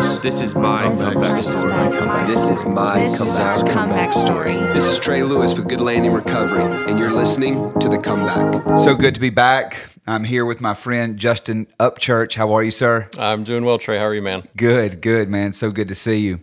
Lewis. This is my comeback. This is my comeback. This is my This is our comeback story. This is Trey Lewis with Good Landing Recovery, and you're listening to The Comeback. So good to be back. I'm here with my friend Justin Upchurch. How are you, sir? I'm doing well, Trey. How are you, man? Good, good, man. So good to see you.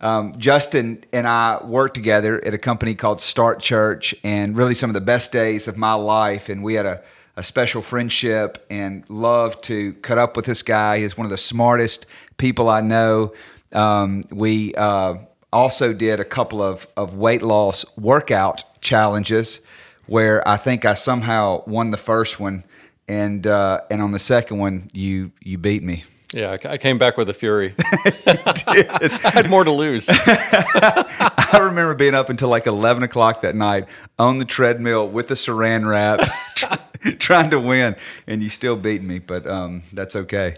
Um, Justin and I worked together at a company called Start Church, and really some of the best days of my life. And we had a, a special friendship and love to cut up with this guy. He's one of the smartest people I know. Um, we uh, also did a couple of, of weight loss workout challenges where I think I somehow won the first one, and uh, and on the second one you you beat me. Yeah, I came back with a fury. I had more to lose. I remember being up until like 11 o'clock that night on the treadmill with the saran wrap, trying to win, and you still beat me, but um, that's okay.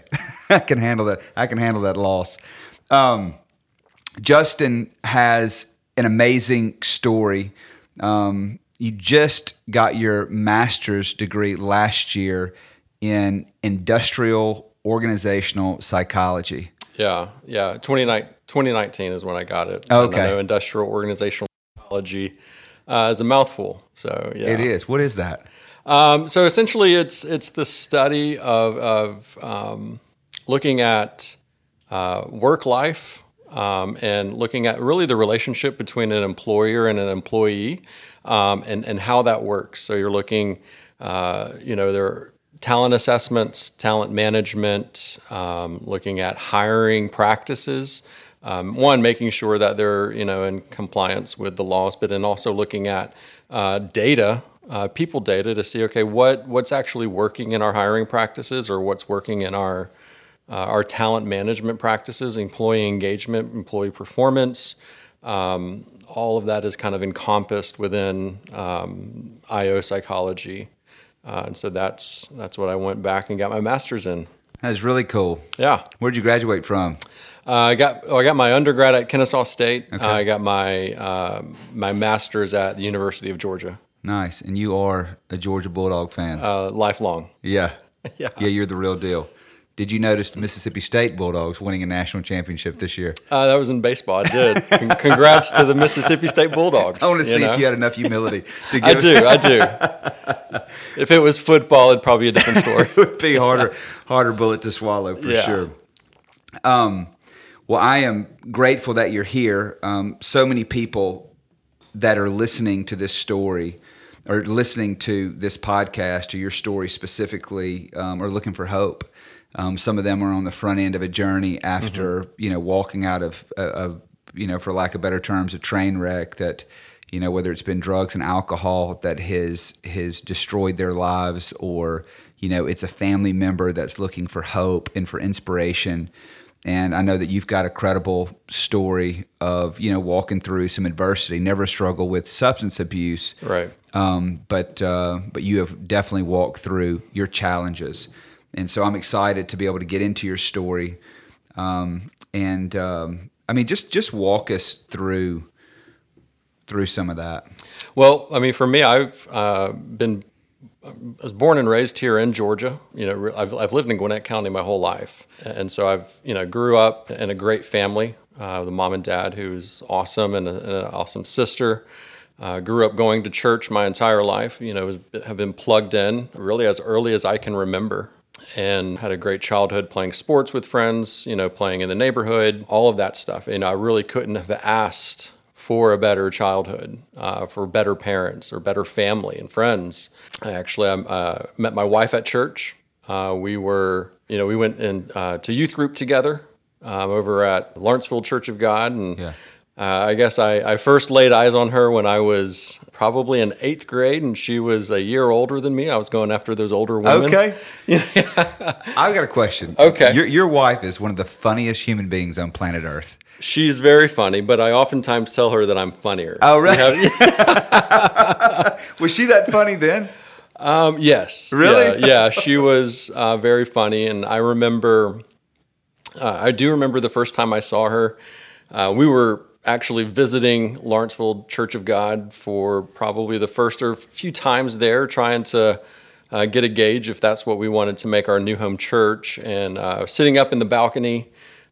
I can handle that. I can handle that loss. Um, Justin has an amazing story. Um, you just got your master's degree last year in industrial organizational psychology. Yeah, yeah. 29 2019 is when I got it. Okay. I know industrial organizational psychology uh, is a mouthful. So yeah, It is. What is that? Um, so essentially, it's it's the study of of um, looking at uh, work life um, and looking at really the relationship between an employer and an employee um, and and how that works. So you're looking, uh, you know, there are talent assessments, talent management, um, looking at hiring practices. Um, one, making sure that they're you know in compliance with the laws, but then also looking at uh, data, uh, people data, to see okay what what's actually working in our hiring practices or what's working in our uh, our talent management practices, employee engagement, employee performance. Um, all of that is kind of encompassed within um, IO psychology, uh, and so that's that's what I went back and got my master's in. That's really cool. Yeah, Where'd you graduate from? uh, I got oh, I got my undergrad at Kennesaw State. Uh, I got my uh, my master's at the University of Georgia. Nice. And you are a Georgia Bulldog fan. Uh, lifelong. yeah. Yeah. Yeah, you're the real deal. Did you notice the Mississippi State Bulldogs winning a national championship this year? Uh, that was in baseball. I did. Con- congrats to the Mississippi State Bulldogs. I want to see know? if you had enough humility to I do. I do. if it was football, it'd probably be a different story. it would be harder harder bullet to swallow for Yeah. sure. Um, well, I am grateful that you're here. Um, so many people that are listening to this story or listening to this podcast or your story specifically um, are looking for hope. Um, some of them are on the front end of a journey after you know walking out of, uh, of you know for lack of better terms a train wreck that you know whether it's been drugs and alcohol that has has destroyed their lives or you know it's a family member that's looking for hope and for inspiration. And I know that you've got a credible story of you know walking through some adversity, never struggle with substance abuse, Right. um, but uh, but you have definitely walked through your challenges, and so I'm excited to be able to get into your story, um, and um, I mean just just walk us through through some of that. Well, I mean, for me, I've uh, been I was born and raised here in Georgia. You know, I've, I've lived in Gwinnett County my whole life, and so I've you know grew up in a great family uh, a mom and dad who's awesome and, a, and an awesome sister. Uh, grew up going to church my entire life. You know, was, have been plugged in really as early as I can remember, and had a great childhood playing sports with friends. You know, playing in the neighborhood, all of that stuff. And I really couldn't have asked for a better childhood, uh, for better parents or better family and friends. I actually um, uh, met my wife at church. Uh, we were, you know, we went in, uh, to youth group together um, over at Lawrenceville Church of God. And Yeah. Uh, I guess I, I first laid eyes on her when I was probably in eighth grade, and she was a year older than me. I was going after those older women. Okay, I've got a question. Okay. your your wife is one of the funniest human beings on planet Earth. She's very funny, but I oftentimes tell her that I'm funnier. Oh, right. We have- Was she that funny then? Um, yes. Really? Yeah, yeah, she was uh, very funny, and I remember. Uh, I do remember the first time I saw her. Uh, we were actually visiting Lawrenceville Church of God for probably the first or few times there, trying to uh, get a gauge if that's what we wanted to make our new home church. And uh, sitting up in the balcony,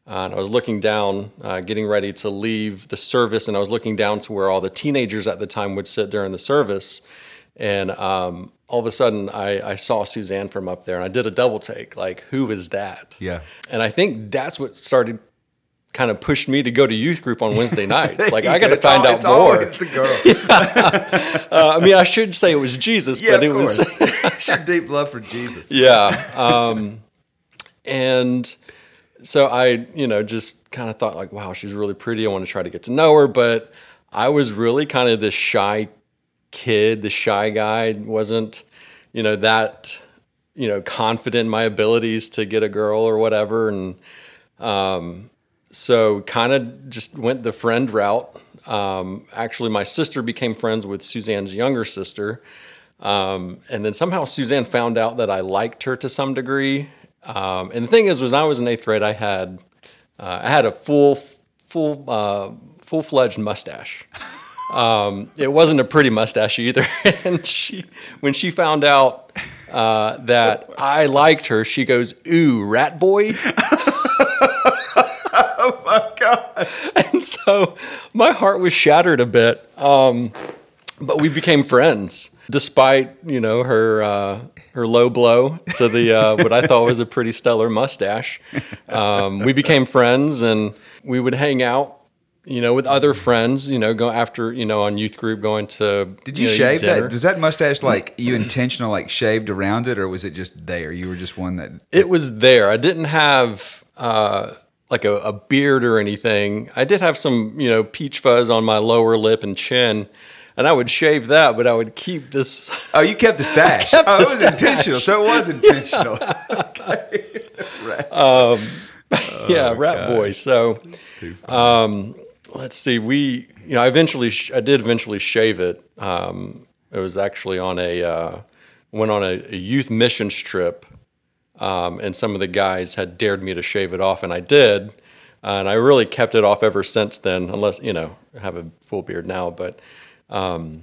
Uh, and I was looking down, uh, getting ready to leave the service, and I was looking down to where all the teenagers at the time would sit during the service. And um, all of a sudden, I, I saw Suzanne from up there, and I did a double take, like, who is that? Yeah. And I think that's what started kind of pushed me to go to youth group on Wednesday nights. Like, I got to find al- out it's more. always the girl. Uh, I mean, I should say it was Jesus, Yeah, but it was. course. It's your deep love for Jesus. yeah. Um, and so I, you know, just kind of thought like, wow, she's really pretty. I want to try to get to know her, but I was really kind of this shy kid, the shy guy. wasn't, you know, that, you know, confident in my abilities to get a girl or whatever, and um, so kind of just went the friend route. Um, actually, my sister became friends with Suzanne's younger sister. Um, and then somehow Suzanne found out that I liked her to some degree. Um, and the thing is, when I was in eighth grade, I had uh, I had a full full uh, full fledged mustache. Um, it wasn't a pretty mustache either. and she, when she found out uh, that I liked her, she goes, "Ooh, rat boy." And so my heart was shattered a bit. Um, but we became friends, despite you know her uh, her low blow to the uh, what I thought was a pretty stellar mustache. Um, we became friends, and we would hang out. You know, with other friends, you know, go after, you know, on youth group, going to. Did you, know, shave that? Was that mustache like you intentional, like shaved around it, or was it just there? You were just one that. It was there. I didn't have uh, like a, a beard or anything. I did have some, you know, peach fuzz on my lower lip and chin, and I would shave that, but I would keep this. Oh, you kept the stash. kept oh, the it was stash. intentional. So it was intentional. yeah, rat boy. So, um, let's see. We, you know, I eventually, sh- I did eventually shave it. Um, it was actually on a, uh, went on a, a youth missions trip, um, and some of the guys had dared me to shave it off, and I did. and I really kept it off ever since then, unless, you know, I have a full beard now. But um,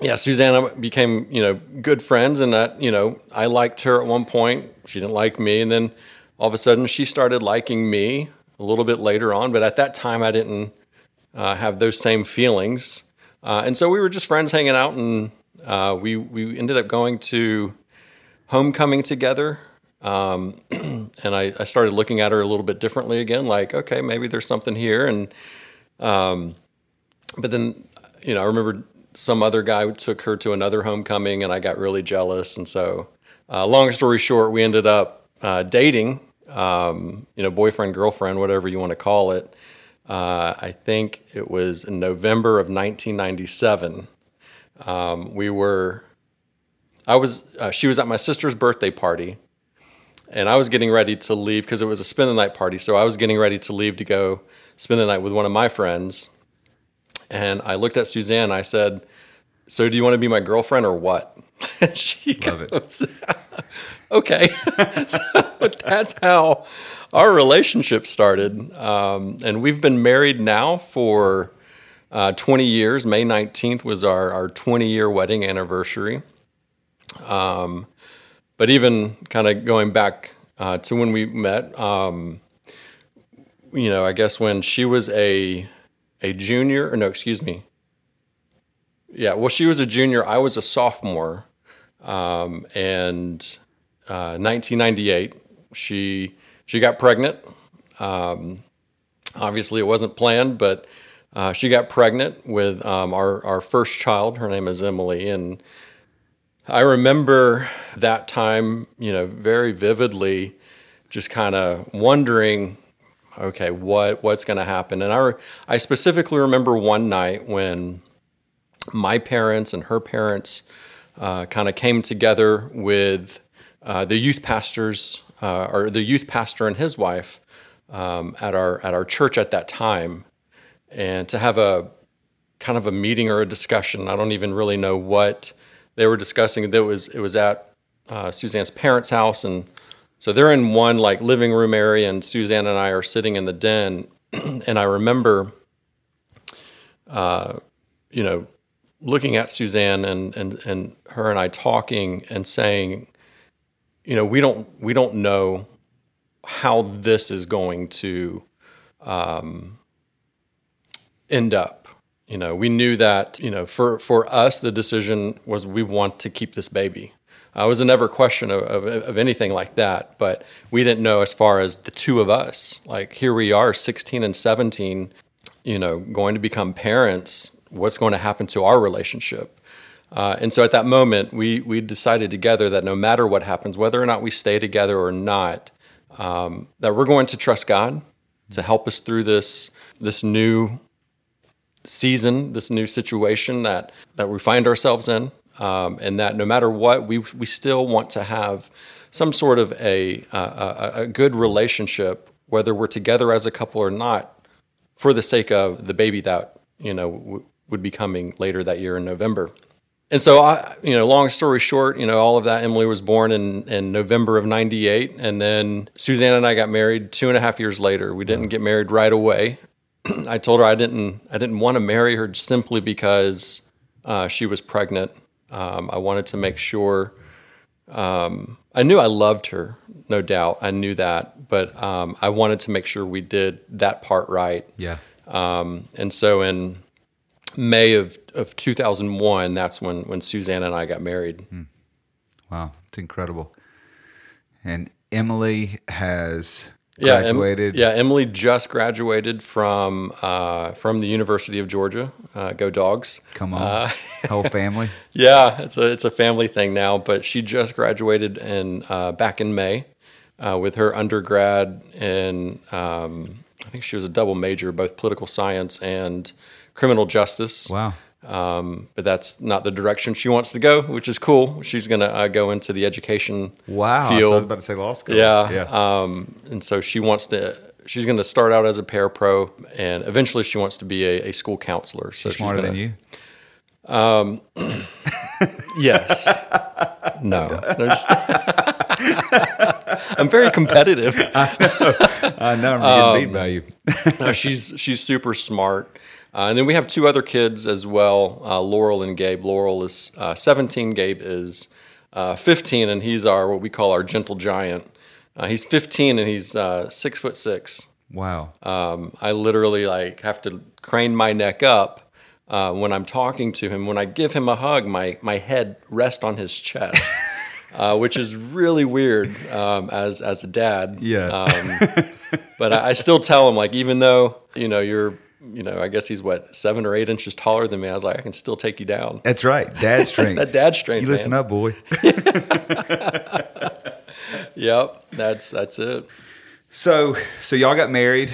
yeah, Susanna became, you know, good friends, and that, you know, I liked her at one point. She didn't like me. And then all of a sudden she started liking me a little bit later on. But at that time, I didn't uh, have those same feelings. Uh, and so we were just friends hanging out, and uh, we, we ended up going to homecoming together. Um, and I, I started looking at her a little bit differently again, like, okay, maybe there's something here. And, um, but then, you know, I remember some other guy took her to another homecoming and I got really jealous. And so, uh, long story short, we ended up uh, dating, um, you know, boyfriend, girlfriend, whatever you want to call it. Uh, I think it was in November of 1997. Um, we were, I was, uh, she was at my sister's birthday party and I was getting ready to leave because it was a spend the night party. So I was getting ready to leave to go spend the night with one of my friends. And I looked at Suzanne. I said, "So do you want to be my girlfriend or what?" she Love it. "Okay." so that's how our relationship started, um, and we've been married now for uh, 20 years. May 19th was our our 20 year wedding anniversary. Um, but even kind of going back uh, to when we met, um, you know, I guess when she was a a junior, or no, excuse me. Yeah, well, she was a junior. I was a sophomore, um, and uh, 1998, she she got pregnant. Um, obviously, it wasn't planned, but uh, she got pregnant with um, our our first child. Her name is Emily, and I remember that time, you know, very vividly, just kind of wondering, okay, what what's going to happen? And I re- I specifically remember one night when my parents and her parents uh, kind of came together with uh, the youth pastors uh, or the youth pastor and his wife um, at our at our church at that time, and to have a kind of a meeting or a discussion. I don't even really know what they were discussing. That was it was at uh, Suzanne's parents' house, and so they're in one like living room area, and Suzanne and I are sitting in the den. and I remember, uh, you know, looking at Suzanne and and and her and I talking and saying, you know, we don't we don't know how this is going to um, end up. You know, we knew that, you know, for, for us, the decision was we want to keep this baby. Uh, it was a never question of, of, of anything like that, but we didn't know as far as the two of us. Like, here we are, 16 and 17, you know, going to become parents. What's going to happen to our relationship? Uh, and so at that moment, we, we decided together that no matter what happens, whether or not we stay together or not, um, that we're going to trust God to help us through this, this new season, this new situation that, that we find ourselves in. Um, and that no matter what, we, we still want to have some sort of a, uh, a, a good relationship, whether we're together as a couple or not, for the sake of the baby that, you know, w- would be coming later that year in November. And so, I, you know, long story short, you know, all of that. Emily was born in, in November of '98, and then Suzanne and I got married two and a half years later. We didn't get married right away. I told her I didn't I didn't want to marry her simply because uh, she was pregnant. Um, I wanted to make sure. Um, I knew I loved her, no doubt. I knew that, but um, I wanted to make sure we did that part right. Yeah. Um, and so in May of, of 2001, that's when, when Suzanne and I got married. Wow, it's incredible. And Emily has Yeah, Em- yeah, Emily just graduated from uh, from the University of Georgia. Uh, go Dogs! Come on, whole family. Yeah, it's a it's a family thing now. But she just graduated in uh, back in May uh, with her undergrad in um, I think she was a double major, both political science and criminal justice. Wow. Um, but that's not the direction she wants to go, which is cool. She's going to uh, go into the education Wow. So I was about to say law school. Yeah. Yeah. Um, and so she wants to. She's going to start out as a parapro, and eventually she wants to be a, a school counselor. So she's Smarter gonna, than you. Um, Yes. no. Just- I'm very competitive. I know. I'm getting beat by you. No, she's she's super smart. Uh, and then we have two other kids as well, uh, Laurel and Gabe. Laurel is uh, 17, Gabe is uh, 15, and he's our what we call our gentle giant. Uh, he's 15 and he's uh, six foot six. Wow. Um, I literally like have to crane my neck up uh, when I'm talking to him. When I give him a hug, my my head rests on his chest, uh, which is really weird um, as as a dad. Yeah. Um, but I, I still tell him like, even though you know you're, you know, I guess he's what seven or eight inches taller than me. I was like, I can still take you down. That's right. Dad strength. That dad strength, you listen man. up, boy. Yep, that's that's it. So, so y'all got married.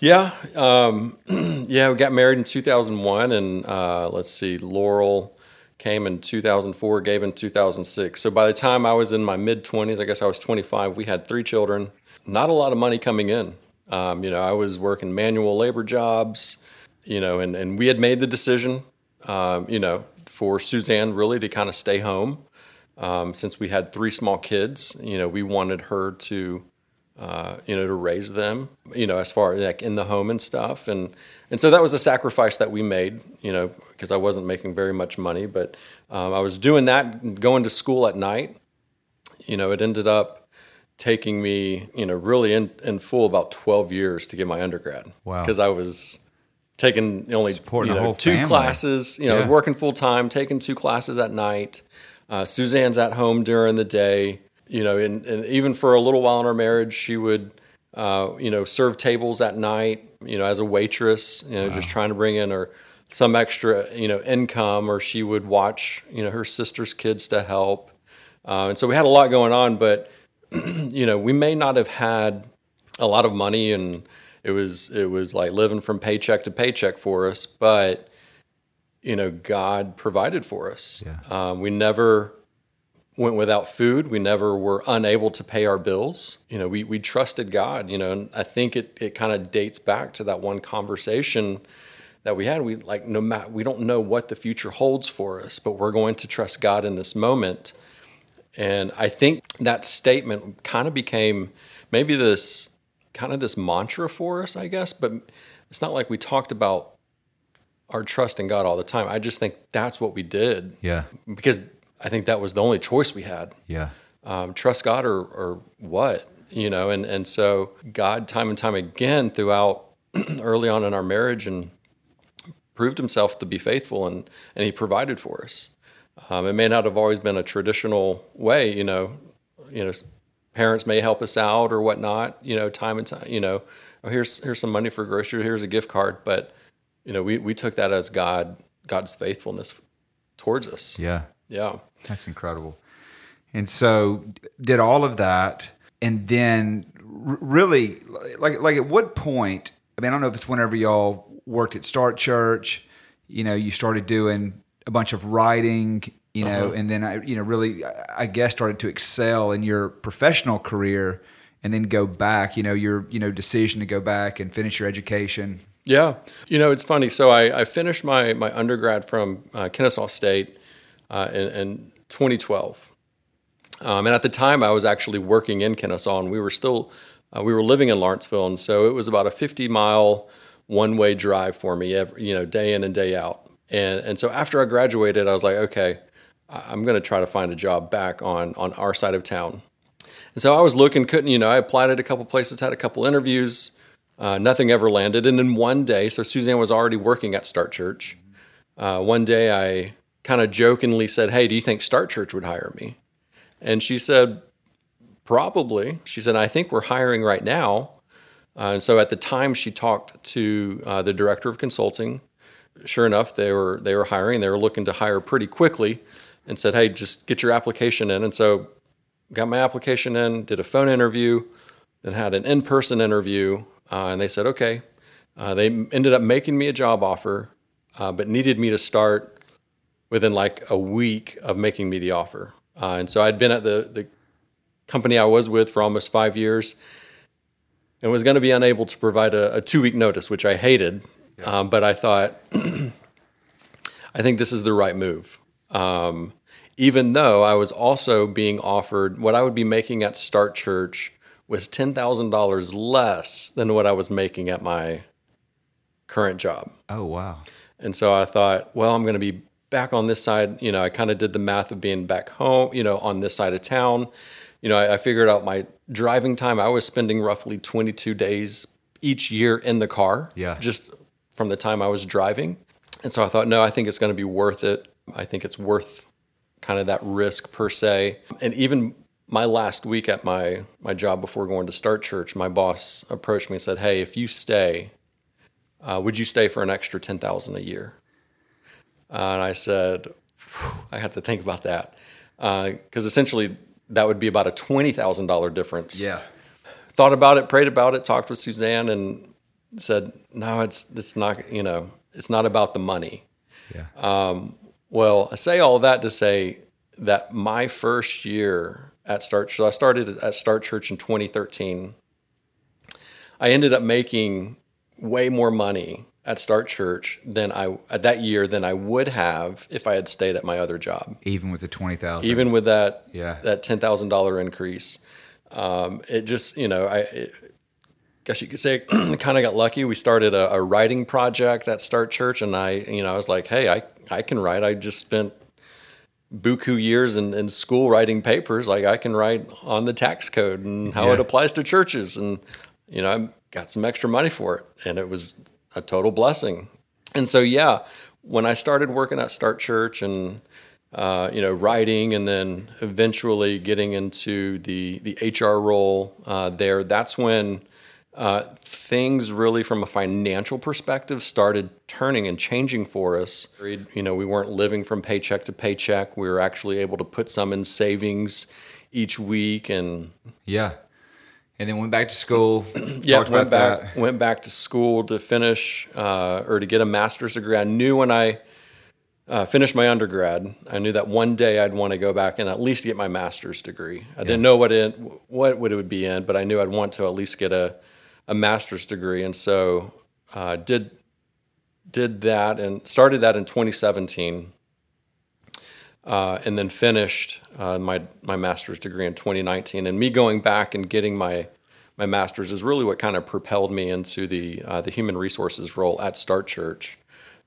Yeah, um, yeah, we got married in 2001, and uh, let's see, Laurel came in 2004, Gabe in 2006. So by the time I was in my mid 20s, I guess I was 25, we had three children. Not a lot of money coming in. Um, you know, I was working manual labor jobs, you know, and, and we had made the decision, um, you know, for Suzanne really to kind of stay home. Um, since we had three small kids, you know, we wanted her to uh, you know, to raise them, you know, as far like in the home and stuff. And, and so that was a sacrifice that we made, you know, because I wasn't making very much money, but um, I was doing that, going to school at night. You know, it ended up taking me, you know, really in, in full about 12 years to get my undergrad. Wow. Because I was taking only you know, two family. classes. You know, I was working full time, taking two classes at night. Uh, Suzanne's at home during the day. You know, and, and even for a little while in our marriage, she would, uh, you know, serve tables at night. You know, as a waitress. You know, just trying to bring in her some extra, you know, income, or she would watch, you know, her sister's kids to help. Uh, and so we had a lot going on, but you know, we may not have had a lot of money and it was it was like living from paycheck to paycheck for us, but you know, God provided for us. Yeah. Um, we never went without food. We never were unable to pay our bills. You know, we we trusted God. You know, and I think it it kind of dates back to that one conversation that we had. We like no matter we don't know what the future holds for us, but we're going to trust God in this moment. And I think that statement kind of became maybe this kind of this mantra for us, I guess. But it's not like we talked about our trust in God all the time. I just think that's what we did Yeah. because I think that was the only choice we had. Yeah. Um, trust God or, or what? you know, and and so God, time and time again, throughout early on in our marriage, and proved Himself to be faithful, and and He provided for us. Um, it may not have always been a traditional way, you know, you know, parents may help us out or whatnot, you know, time and time, you know, oh, here's here's some money for grocery, here's a gift card, but you know, we we took that as God God's faithfulness towards us. Yeah. Yeah. That's incredible. And so did all of that and then r- really like like at what point I mean I don't know if it's whenever y'all worked at Start Church, you know, you started doing a bunch of writing, you know, and then I you know really I I guess started to excel in your professional career and then go back, you know, your you know decision to go back and finish your education. Yeah, you know it's funny. So I, I finished my my undergrad from uh, Kennesaw State uh, in, in 2012, um, and at the time I was actually working in Kennesaw, and we were still uh, we were living in Lawrenceville, and so it was about a 50 mile one way drive for me, every, you know, day in and day out. And and so after I graduated, I was like, okay, I'm going to try to find a job back on on our side of town. And so I was looking, couldn't, you know, I applied at a couple places, had a couple interviews, uh, nothing ever landed. And then one day, so Suzanne was already working at Start Church. Uh, one day I kind of jokingly said, Hey, do you think Start Church would hire me? And she said, Probably. She said, I think we're hiring right now. Uh, and so at the time she talked to uh, the director of consulting. Sure enough, they were they were hiring. They were looking to hire pretty quickly, and said, "Hey, just get your application in." And so got my application in, did a phone interview, then had an in-person interview, uh, and they said, okay. Uh, they ended up making me a job offer, uh, but needed me to start within like a week of making me the offer. Uh, and so I'd been at the the company I was with for almost five years, and was going to be unable to provide a, a two-week notice, which I hated. Um, but I thought, I think this is the right move. Um, even though I was also being offered what I would be making at Start Church was $10,000 less than what I was making at my current job. Oh wow. And so I thought, well, I'm going to be back on this side. You know, I kind of did the math of being back home, you know, on this side of town. You know, I, I figured out my driving time. I was spending roughly 22 days each year in the car. Yeah. Just from the time I was driving. And so I thought, no, I think it's going to be worth it. I think it's worth kind of that risk per se. And even my last week at my my job before going to start church, my boss approached me and said, "Hey, if you stay, uh, would you stay for an extra ten thousand a year?" Uh, and I said, "I had to think about that because essentially that would be about a twenty thousand dollar difference." Yeah. thought about it, prayed about it, talked with Suzanne, and said, "No, it's it's not. You know, it's not about the money." Yeah. Um, Well, I say all that to say that my first year at Start, so I started at Start Church in 2013. I ended up making way more money at Start Church than I at that year than I would have if I had stayed at my other job. Even with the twenty thousand. Even with that Yeah. that ten thousand dollar increase, um, it just you know I. It, Guess you could say, kind of got lucky. We started a, a writing project at Start Church, and I, you know, I was like, "Hey, I, I can write. I just spent buku years in, in school writing papers. Like I can write on the tax code and how it applies to churches. And, you know, I got some extra money for it. And it was a total blessing. And so, yeah, when I started working at Start Church and, uh, you know, writing and then eventually getting into the, the HR role uh, there, that's when uh, things really from a financial perspective started turning and changing for us. You know, we weren't living from paycheck to paycheck. We were actually able to put some in savings each week and Yeah. And then went back to school. yeah, went back that. went back to school to finish uh, or to get a master's degree. I knew when I uh, finished my undergrad, I knew that one day I'd want to go back and at least get my master's degree. I didn't know what it what what it would be in, but I knew I'd want to at least get a a master's degree, and so uh, did did that and started that in 2017. Uh, and then finished uh, my my master's degree in 2019. And me going back and getting my my master's is really what kind of propelled me into the uh, the human resources role at Start Church,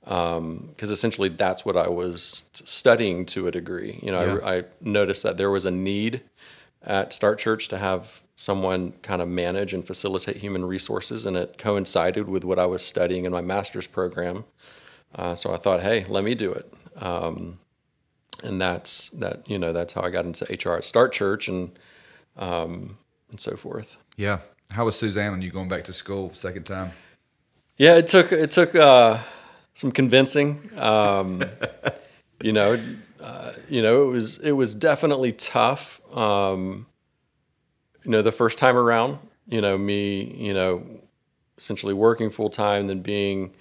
because essentially that's what I was studying to a degree. You know, Yeah. I, I noticed that there was a need at Start Church to have someone kind of manage and facilitate human resources, and it coincided with what I was studying in my master's program. Uh, so I thought, hey, let me do it. Um, and that's that. You know, that's how I got into HR at Start Church, and um, and so forth. Yeah. How was Suzanne and you going back to school second time? Yeah, it took it took uh, some convincing. Um, you know, uh, you know, it was it was definitely tough. Um, you know, the first time around, you know, me, you know, essentially working full time, then being,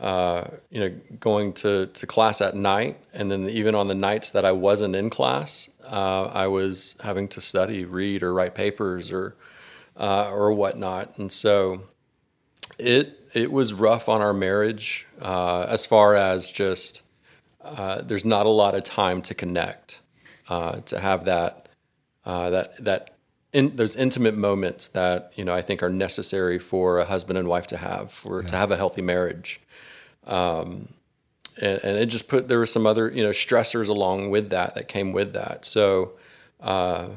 uh, you know, going to to class at night, and then even on the nights that I wasn't in class, uh, I was having to study, read, or write papers, or uh, or whatnot, and so it it was rough on our marriage uh, as far as just uh, there's not a lot of time to connect, uh, to have that uh, that that in, those intimate moments that you know I think are necessary for a husband and wife to have for to have a healthy marriage. Um, and, and it just put there were some other you know stressors along with that that came with that. So uh,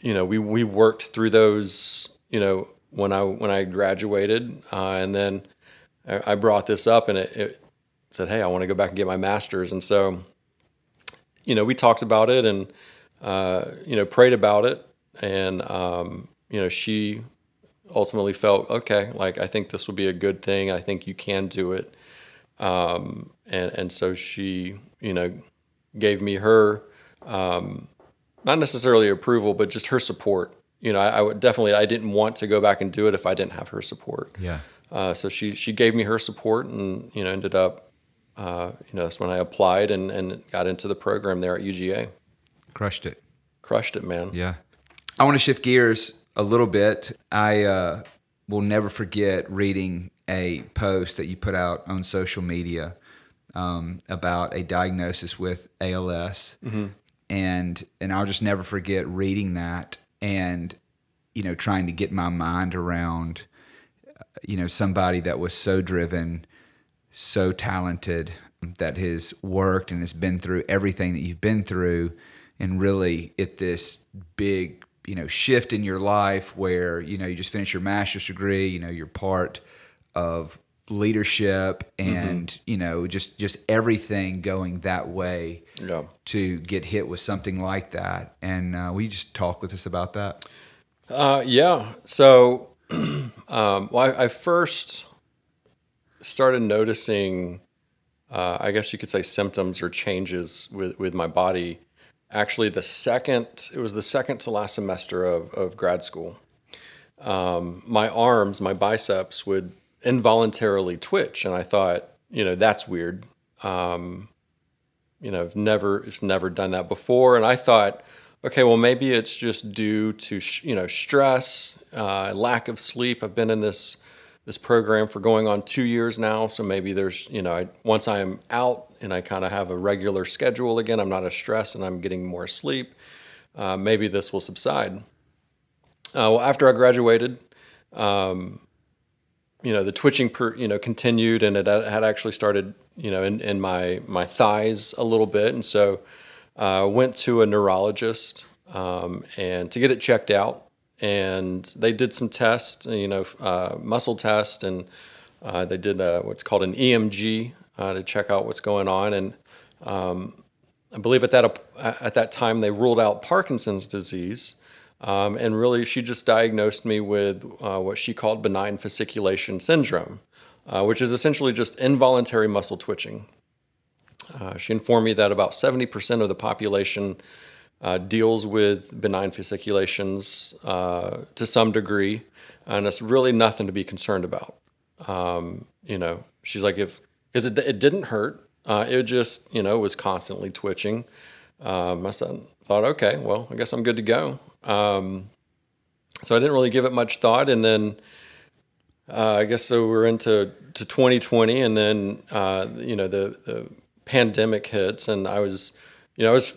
you know we we worked through those you know when I when I graduated, uh, and then I, I brought this up, and it, it said, "Hey, I want to go back and get my master's." And so, you know, we talked about it, and uh, you know, prayed about it, and um, you know, she ultimately felt okay. Like I think this will be a good thing. I think you can do it, um, and and so she, you know, gave me her. Um, not necessarily approval, but just her support you know, I, I, would definitely I didn't want to go back and do it if I didn't have her support. Yeah. Uh, so she she gave me her support, and you know, ended up, uh, you know, that's when I applied and and got into the program there at UGA. Crushed it. Crushed it, man. Yeah. I want to shift gears a little bit. I uh, will never forget reading a post that you put out on social media um, about a diagnosis with ALS, mm-hmm. and and I'll just never forget reading that and you know trying to get my mind around you know somebody that was so driven so talented that has worked and has been through everything that you've been through and really at this big you know shift in your life where you know you just finished your master's degree you know you're part of leadership and mm-hmm. you know just just everything going that way yeah. to get hit with something like that and uh, we just talk with us about that uh, yeah so um, well, I, I, first started noticing uh, i guess you could say symptoms or changes with, with my body actually the second it was the second to last semester of, of grad school um, my arms my biceps would involuntarily twitch, and I thought, you know, that's weird. Um, you know, I've never, it's never done that before, and I thought, okay, well, maybe it's just due to you know stress, uh, lack of sleep. I've been in this this program for going on two years now, so maybe there's you know I, once I am out and I kind of have a regular schedule again, I'm not as stressed and I'm getting more sleep. Uh, maybe this will subside. Uh, well, after I graduated, um, you know the twitching per, you know continued and it had actually started you know in, in my my thighs a little bit and so uh, went to a neurologist um, and to get it checked out and they did some tests you know uh, muscle test and uh, they did a, what's called an EMG uh, to check out what's going on and um, I believe at that at that time they ruled out Parkinson's disease um, and really, she just diagnosed me with uh, what she called benign fasciculation syndrome, uh, which is essentially just involuntary muscle twitching. Uh, she informed me that about 70% of the population uh, deals with benign fasciculations uh, to some degree, and it's really nothing to be concerned about. Um, you know, she's like, if because it, it didn't hurt, uh, it just you know was constantly twitching. Um, I said, thought, okay, well, I guess I'm good to go. Um, so I didn't really give it much thought, and then uh, I guess so we're into to 2020, and then uh, you know the the pandemic hits, and I was you know I was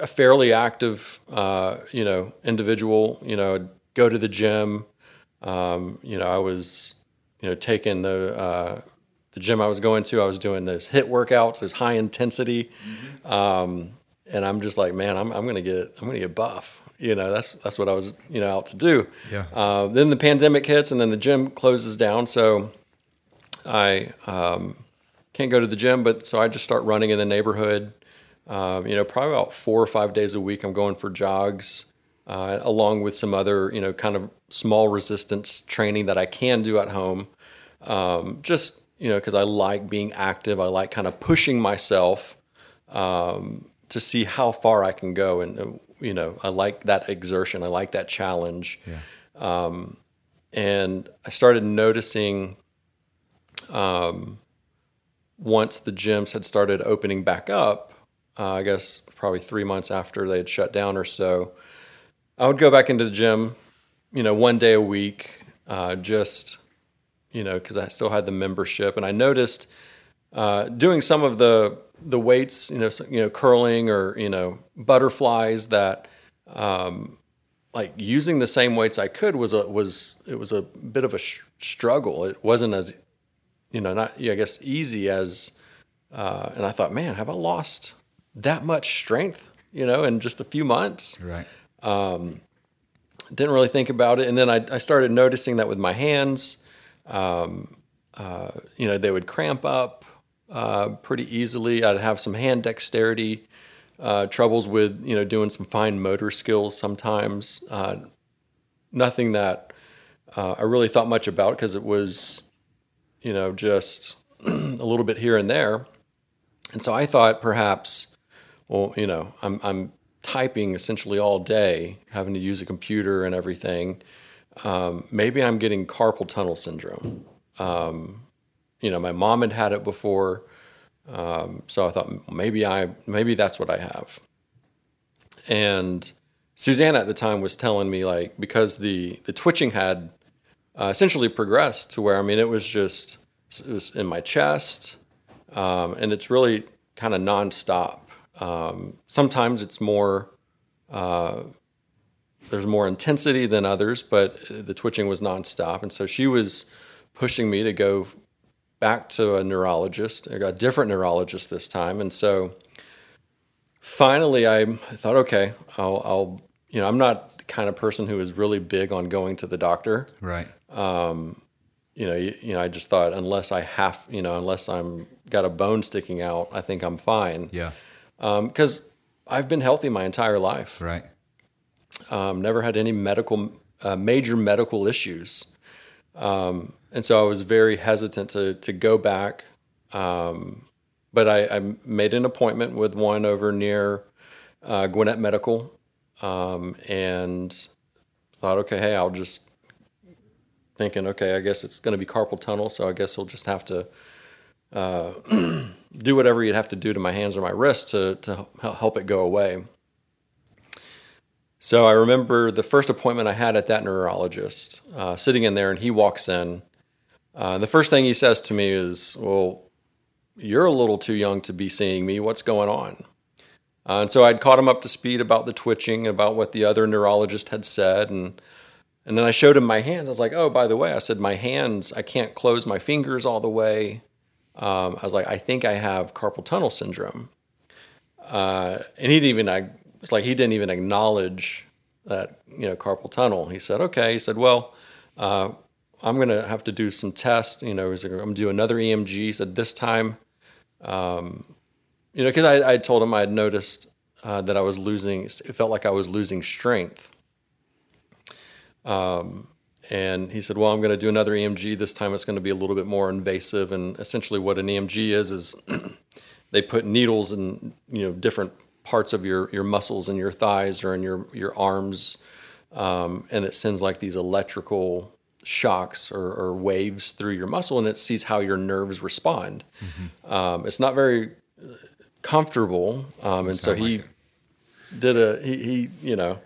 a fairly active uh, you know individual. You know, I'd go to the gym. Um, you know, I was you know taking the uh, the gym I was going to. I was doing those HIIT workouts, those high intensity. Mm-hmm. Um, and I'm just like, man, I'm, I'm gonna get I'm gonna get buff you know, that's that's what I was you know out to do. Yeah. Uh, then the pandemic hits, and then the gym closes down. So I um, can't go to the gym, but so I just start running in the neighborhood. Um, you know, probably about four or five days a week. I'm going for jogs, uh, along with some other you know kind of small resistance training that I can do at home. Um, just you know, because I like being active. I like kind of pushing myself um, to see how far I can go, and uh, you know, I like that exertion. I like that challenge. Um, and I started noticing um, once the gyms had started opening back up, uh, I guess probably three months after they had shut down or so, I would go back into the gym, you know, one day a week, uh, just, you know, because I still had the membership. And I noticed uh, doing some of the the weights, you know, so- you know, curling or you know, butterflies that um, like using the same weights I could was a was it was a bit of a sh- struggle. It wasn't as you know not yeah, I guess easy as uh, and I thought, man, have I lost that much strength? You know, in just a few months. Right. Didn't really think about it, and then I, I started noticing that with my hands, um, uh, you know, they would cramp up uh, pretty easily. I'd have some hand dexterity uh, troubles with you know doing some fine motor skills sometimes. Uh, nothing that uh, I really thought much about because it was you know just a little bit here and there. And so I thought perhaps, well, you know, I'm I'm typing essentially all day, having to use a computer and everything. Um, maybe I'm getting carpal tunnel syndrome. Um, you know, my mom had had it before, um, so I thought maybe I maybe that's what I have. And Susanna at the time was telling me like because the the twitching had uh, essentially progressed to where I mean it was just it was in my chest, um, and it's really kind of nonstop. Um, sometimes it's more uh, there's more intensity than others, but the twitching was nonstop, and so she was pushing me to go back to a neurologist, a different neurologist this time, and so finally I thought, okay, I'll, I'll you know I'm not the kind of person who is really big on going to the doctor Right. Um, you know, you, you know, I just thought unless I have, you know, unless I'm got a bone sticking out, I think I'm fine. Yeah. Um, because I've been healthy my entire life. Right. Um, never had any medical, uh, major medical issues. Um, and so I was very hesitant to to go back. Um, but I, I made an appointment with one over near uh, Gwinnett Medical, um, and thought, okay, hey, I'll just thinking, okay, I guess it's going to be carpal tunnel, so I guess I'll just have to uh, do whatever you'd have to do to my hands or my wrists to to help it go away. So I remember the first appointment I had at that neurologist, uh, sitting in there, and he walks in. Uh, the first thing he says to me is, "Well, you're a little too young to be seeing me. What's going on?" Uh, and so I'd caught him up to speed about the twitching, about what the other neurologist had said, and and then I showed him my hands. I was like, "Oh, by the way," I said, "My hands, I can't close my fingers all the way." Um, I was like, "I think I have carpal tunnel syndrome," uh, and he didn't even. I, it's like he didn't even acknowledge that you know carpal tunnel. He said, "Okay." He said, "Well." Uh, I'm going to have to do some tests. You know, I'm going to do another EMG. He said, this time, um, you know, because I, I told him I had noticed uh, that I was losing, it felt like I was losing strength. Um, and he said, well, I'm going to do another EMG. This time it's going to be a little bit more invasive. And essentially, what an EMG is, is they put needles in, you know, different parts of your, your muscles in your thighs or in your, your arms. Um, and it sends like these electrical shocks or, or waves through your muscle and it sees how your nerves respond. Um, it's not very uh, comfortable. Um, and so like he it. did a, he, he, you know,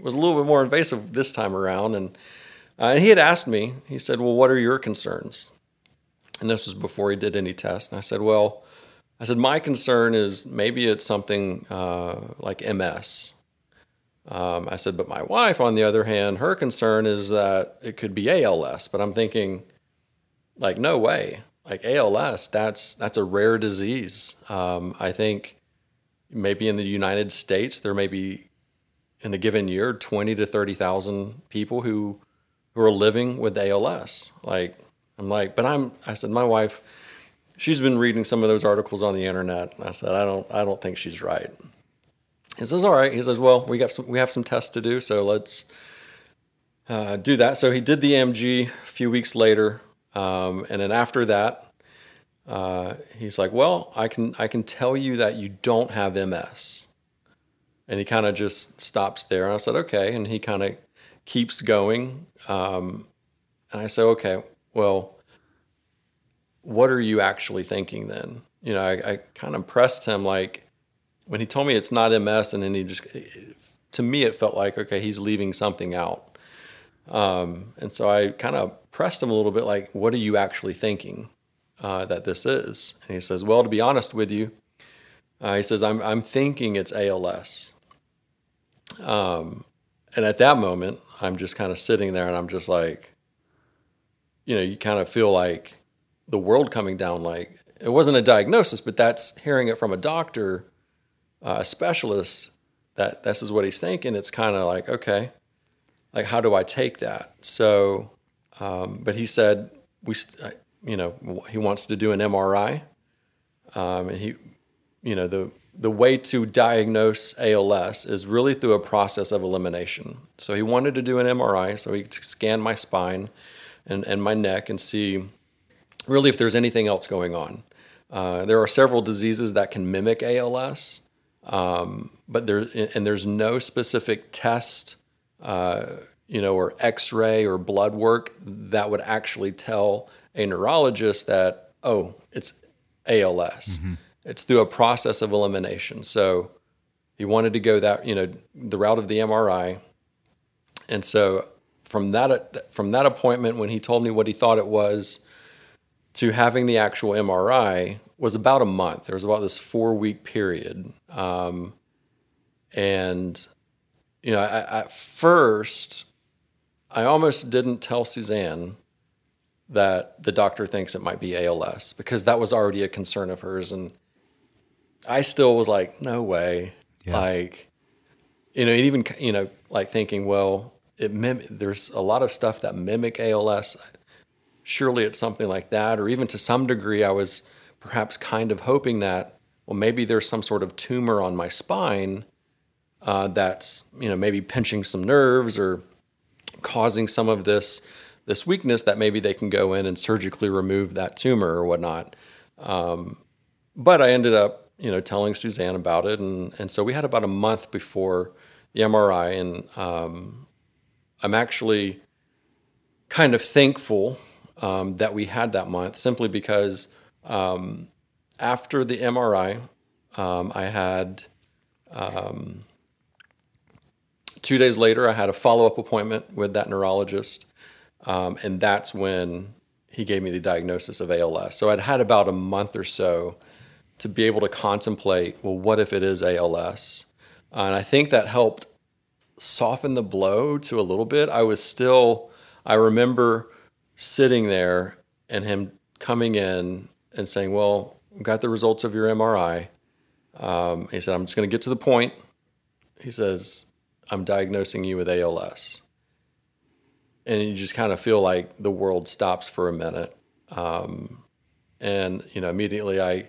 was a little bit more invasive this time around. And, uh, and he had asked me, he said, well, what are your concerns? And this was before he did any tests. And I said, well, I said, my concern is maybe it's something uh, like MS. Um, I said, but my wife, on the other hand, her concern is that it could be ALS. But I'm thinking, like, no way. Like ALS, that's that's a rare disease. Um, I think maybe in the United States there may be in a given year, 20 to 30,000 people who, who are living with ALS. Like, I'm like, but I'm, I said, my wife, she's been reading some of those articles on the internet. I said, I don't, I don't think she's right. He says, all right. He says, well, we got some, we have some tests to do. So let's uh, do that. So he did the EMG a few weeks later. Um, and then after that, uh, he's like, well, I can, I can tell you that you don't have MS. And he kind of just stops there. And I said, okay. And he kind of keeps going. Um, and I said, okay, well, what are you actually thinking then? You know, I, I kind of pressed him like when he told me it's not MS, and then he just, to me, it felt like, okay, he's leaving something out. Um, and so I kind of pressed him a little bit like, what are you actually thinking uh, that this is? And he says, well, to be honest with you, uh, he says, I'm, I'm thinking it's ALS. Um, and at that moment, I'm just kind of sitting there and I'm just like, you know, you kind of feel like the world coming down. Like it wasn't a diagnosis, but that's hearing it from a doctor, uh, a specialist, that this is what he's thinking. It's kind of like, okay, like how do I take that? So, um, but he said we, st- you know, he wants to do an MRI, um, and he, you know, the the way to diagnose ALS is really through a process of elimination. So he wanted to do an MRI, so he scanned my spine and, and my neck and see really if there's anything else going on. Uh, there are several diseases that can mimic ALS, um, but there and there's no specific test, uh, you know, or X-ray or blood work that would actually tell a neurologist that oh, it's ALS. It's through a process of elimination. So he wanted to go that you know the route of the MRI, and so from that from that appointment when he told me what he thought it was to having the actual MRI was about a month. There was about this four week period, um, and you know I, at first I almost didn't tell Suzanne that the doctor thinks it might be ALS because that was already a concern of hers. And I still was like no way. Like you know even you know like thinking well it mim- there's a lot of stuff that mimic ALS surely it's something like that or even to some degree I was perhaps kind of hoping that well maybe there's some sort of tumor on my spine uh, that's you know maybe pinching some nerves or causing some of this this weakness that maybe they can go in and surgically remove that tumor or whatnot. Um, but I ended up, you know, telling Suzanne about it, and and so we had about a month before the MRI, and um, I'm actually kind of thankful um, that we had that month, simply because um, after the MRI, um, I had two days later, I had a follow up appointment with that neurologist. Um, and that's when he gave me the diagnosis of ALS. So I'd had about a month or so to be able to contemplate well, what if it is ALS? And I think that helped soften the blow to a little bit. I was still, I remember sitting there and him coming in and saying, Well, we got the results of your MRI. Um, he said, I'm just going to get to the point. He says, I'm diagnosing you with ALS. And you just kind of feel like the world stops for a minute. Um, and, you know, immediately I,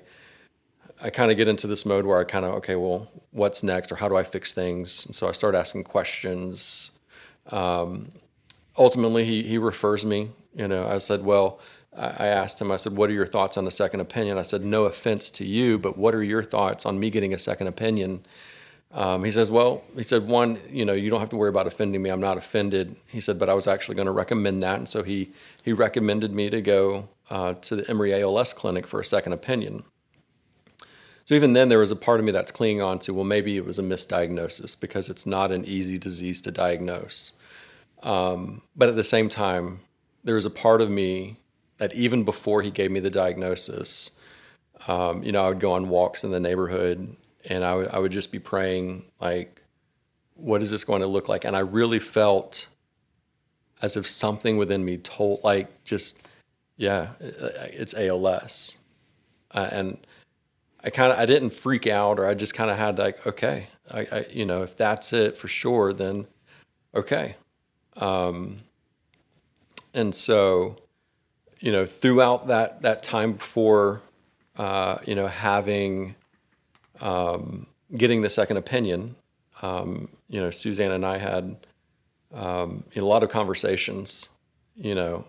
I kind of get into this mode where I kind of, okay, well, what's next or how do I fix things? And so I start asking questions. Um, ultimately, he, he refers me. You know, I said, well, I asked him, I said, what are your thoughts on a second opinion? I said, no offense to you, but what are your thoughts on me getting a second opinion? Um, he says, well, he said, one, you know, you don't have to worry about offending me. I'm not offended. He said, but I was actually going to recommend that. And so he, he recommended me to go uh, to the Emory ALS clinic for a second opinion. So even then, there was a part of me that's clinging on to, well, maybe it was a misdiagnosis because it's not an easy disease to diagnose. Um, but at the same time, there was a part of me that even before he gave me the diagnosis, um, you know, I would go on walks in the neighborhood and I would, would just be praying, like, what is this going to look like? And I really felt as if something within me told, like, just, yeah, it's ALS. Uh, and I kind of I didn't freak out or I just kind of had like okay I, I you know if that's it for sure then okay um, and so you know throughout that that time before uh, you know having um, getting the second opinion um, you know Suzanne and I had um, a lot of conversations you know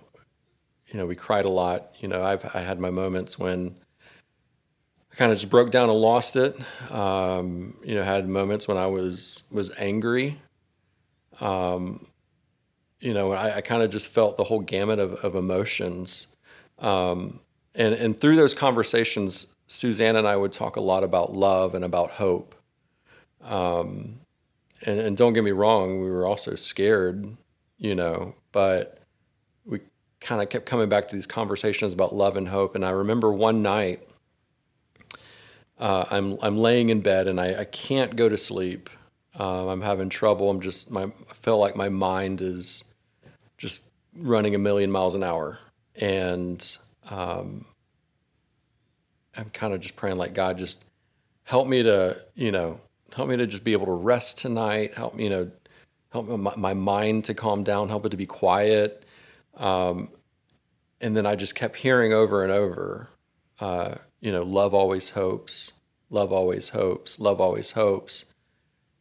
you know we cried a lot you know I've I had my moments when I kind of just broke down and lost it. Um, you know, had moments when I was was angry. Um, you know, I, I kind of just felt the whole gamut of, of emotions. Um, and and through those conversations, Suzanne and I would talk a lot about love and about hope. Um, and, and don't get me wrong, we were also scared, you know, but we kind of kept coming back to these conversations about love and hope. And I remember one night uh, I'm I'm laying in bed and I, I can't go to sleep. Um, I'm having trouble. I'm just my I feel like my mind is just running a million miles an hour, and um, I'm kind of just praying like God just help me to you know help me to just be able to rest tonight. Help me you know help my, my mind to calm down. Help it to be quiet. Um, and then I just kept hearing over and over. Uh, you know, love always hopes, love always hopes, love always hopes.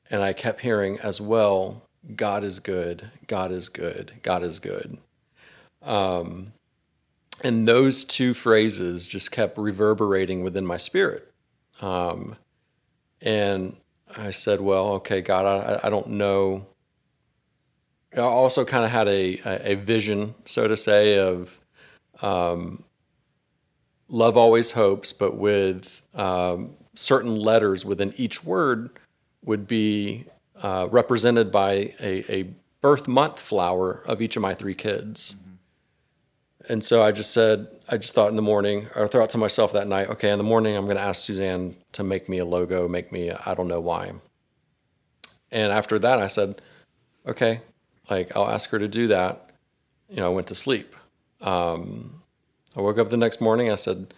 And I kept hearing as well, God is good, God is good, God is good. Um, and those two phrases just kept reverberating within my spirit. Um, and I said, well, okay, God, I, I don't know. I also kind of had a, a vision, so to say, of um, love always hopes, but with um, certain letters within each word would be uh, represented by a, a, birth month flower of each of my three kids. Mm-hmm. And so I just said, I just thought in the morning, or thought to myself that night, okay, in the morning, I'm going to ask Suzanne to make me a logo, make me, I don't know why. And after that, I said, okay, like I'll ask her to do that. You know, I went to sleep. Um, I woke up the next morning. I said,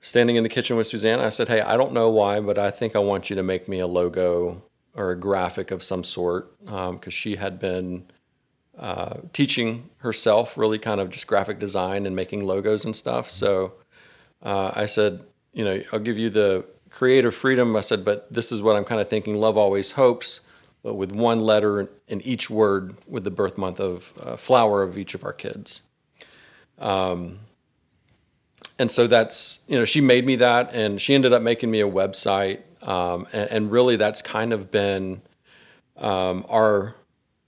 standing in the kitchen with Suzanne, I said, Hey, I don't know why, but I think I want you to make me a logo or a graphic of some sort. Because um, she had been uh, teaching herself really kind of just graphic design and making logos and stuff. So uh, I said, You know, I'll give you the creative freedom. I said, But this is what I'm kind of thinking love always hopes. But with one letter in each word, with the birth month of uh, flower of each of our kids. Um, and so that's you know she made me that and she ended up making me a website um, and, and, really that's kind of been um, our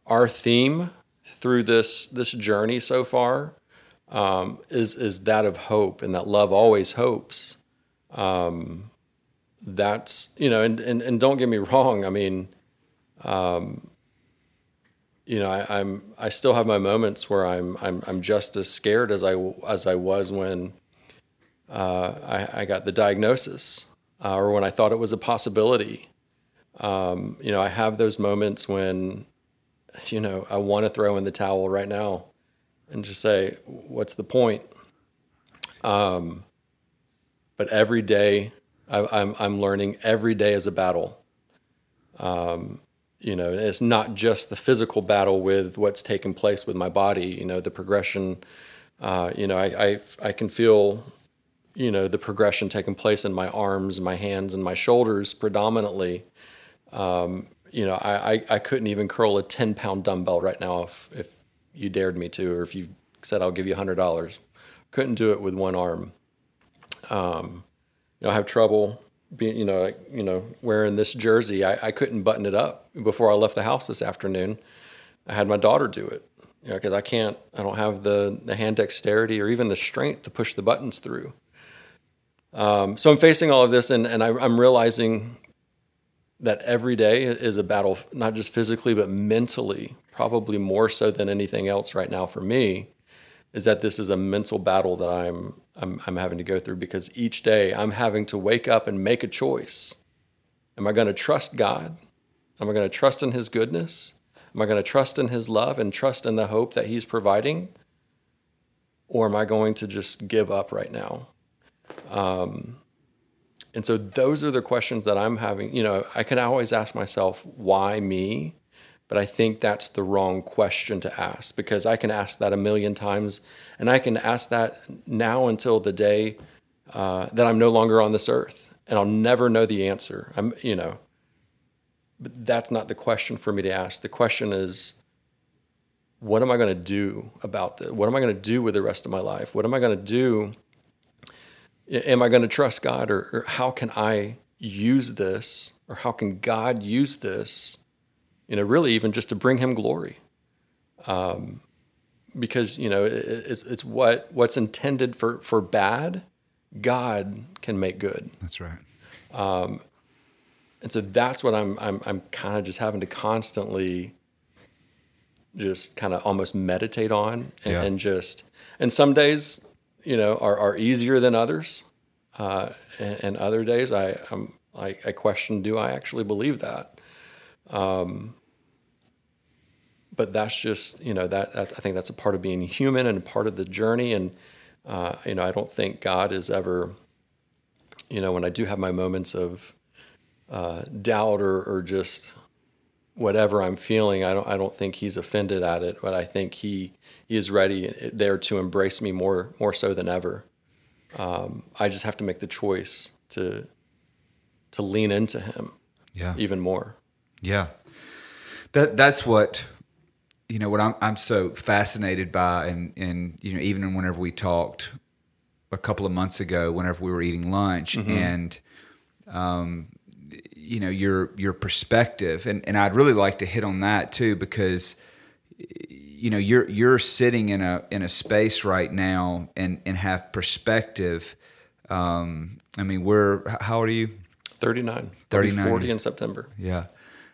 our theme through this this journey so far um, is is that of hope and that love always hopes. Um, that's you know and, and and don't get me wrong. I mean um, you know I, i'm i still have my moments where i'm i'm i'm just as scared as i as i was when uh, I, I, got the diagnosis uh, or when I thought it was a possibility. Um, you know, I have those moments when, you know, I want to throw in the towel right now and just say, what's the point? Um, but every day I, am I'm, I'm learning every day is a battle. Um, you know, it's not just the physical battle with what's taking place with my body, you know, the progression, uh, you know, I, I, I can feel you know the progression taking place in my arms, my hands, and my shoulders predominantly. Um, you know, I, I, I couldn't even curl a ten pound dumbbell right now if if you dared me to, or if you said I'll give you hundred dollars. Couldn't do it with one arm. Um, you know, I have trouble being, you know, like, you know, wearing this jersey. I, I couldn't button it up before I left the house this afternoon. I had my daughter do it, you know, because I can't, I don't have the, the hand dexterity or even the strength to push the buttons through. Um, so I'm facing all of this, and, and I, I'm realizing that every day is a battle, not just physically, but mentally, probably more so than anything else right now for me, is that this is a mental battle that I'm, I'm, I'm having to go through because each day I'm having to wake up and make a choice. Am I going to trust God? Am I going to trust in His goodness? Am I going to trust in His love and trust in the hope that He's providing? Or am I going to just give up right now? Um, and so those are the questions that I'm having. You know, I can always ask myself, why me? But I think that's the wrong question to ask because I can ask that a million times, and I can ask that now until the day uh, that I'm no longer on this earth, and I'll never know the answer. I'm, you know, but that's not the question for me to ask. The question is, what am I going to do about this? What am I going to do with the rest of my life? What am I going to do? Am I going to trust God, or, or how can I use this, or how can God use this? You know, really, even just to bring Him glory. Um, because you know, it, it's it's what what's intended for for bad, God can make good. That's right. and so that's what I'm I'm I'm kind of just having to constantly just kind of almost meditate on and, Yeah. and just and some days you know are, are easier than others uh, and, and other days I I'm I, I question do I actually believe that? Um, but that's just you know that, that I think that's a part of being human and a part of the journey. And uh, you know I don't think God is ever you know when I do have my moments of uh, doubt or, or just whatever I'm feeling, I don't I don't think he's offended at it, but I think he he is ready there to embrace me more more so than ever. Um, I just have to make the choice to to lean into him Yeah. even more. Yeah. That that's what you know what I'm I'm so fascinated by and and you know even whenever we talked a couple of months ago whenever we were eating lunch and um you know your your perspective and and I'd really like to hit on that too because you know you're you're sitting in a in a space right now and and have perspective um I mean we're how old are you 39, 39. 40 in September. yeah.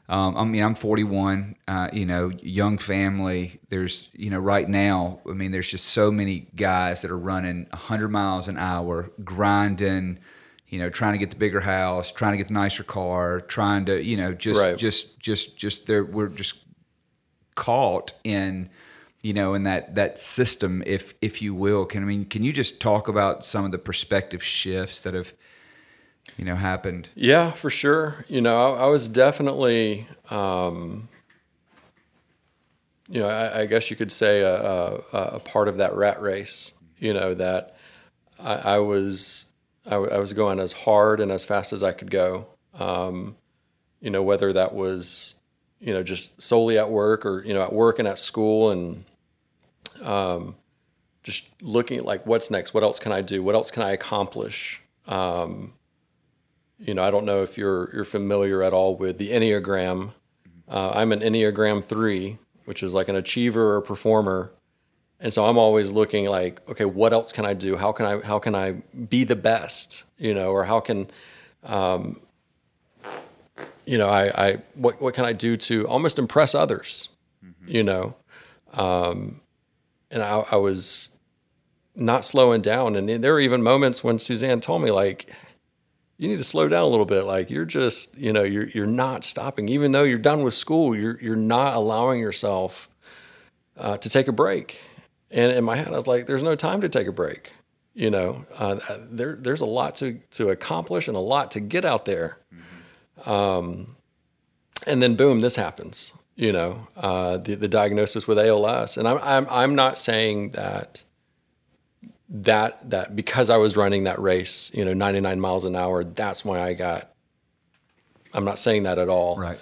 Um, I mean, I'm 41, uh, you know, young family. There's, you know, right now, I mean, there's just so many guys that are running 100 miles an hour, grinding, you know, trying to get the bigger house, trying to get the nicer car, trying to, you know, just, Right. just, just, just, there, we're just caught in, you know, in that, that system, if, if you will. Can, I mean, can you just talk about some of the perspective shifts that have, you know, happened? Yeah, for sure. You know, I, I was definitely, um, you know, I, I guess you could say a, a, a part of that rat race. You know that I, I was I, w- I was going as hard and as fast as I could go. Um, you know, whether that was you know just solely at work or you know at work and at school and um, just looking at like what's next, what else can I do, what else can I accomplish. Um, you know, I don't know if you're you're familiar at all with the Enneagram. Uh, I'm an Enneagram three, which is like an achiever or performer, and so I'm always looking like, okay, what else can I do? How can I how can I be the best? You know, or how can, um, you know, I, I what what can I do to almost impress others? You know, um, and I, I was not slowing down, and there were even moments when Suzanne told me like you need to slow down a little bit. Like you're just, you know, you're you're not stopping. Even though you're done with school, you're you're not allowing yourself uh, to take a break. And in my head, I was like, "There's no time to take a break." You know, uh, there there's a lot to to accomplish and a lot to get out there. Um, and then boom, this happens. You know, uh, the the diagnosis with ALS, and I'm I'm I'm not saying that that that because I was running that race, you know, 99 miles an hour, that's why I got. I'm not saying that at all, Right.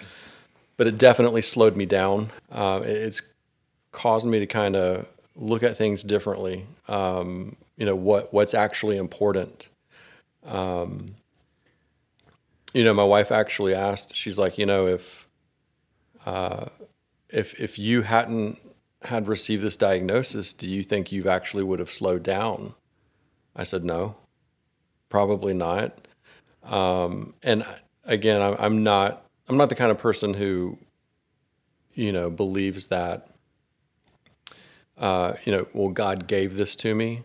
but it definitely slowed me down. Uh, it's caused me to kind of look at things differently. Um, you know what what's actually important. Um, you know, my wife actually asked. She's like, you know, if uh, if if you hadn't had received this diagnosis, do you think you've actually would have slowed down? I said, no, probably not. Um, and again, I'm, not, I'm not the kind of person who, you know, believes that, uh, you know, well, God gave this to me,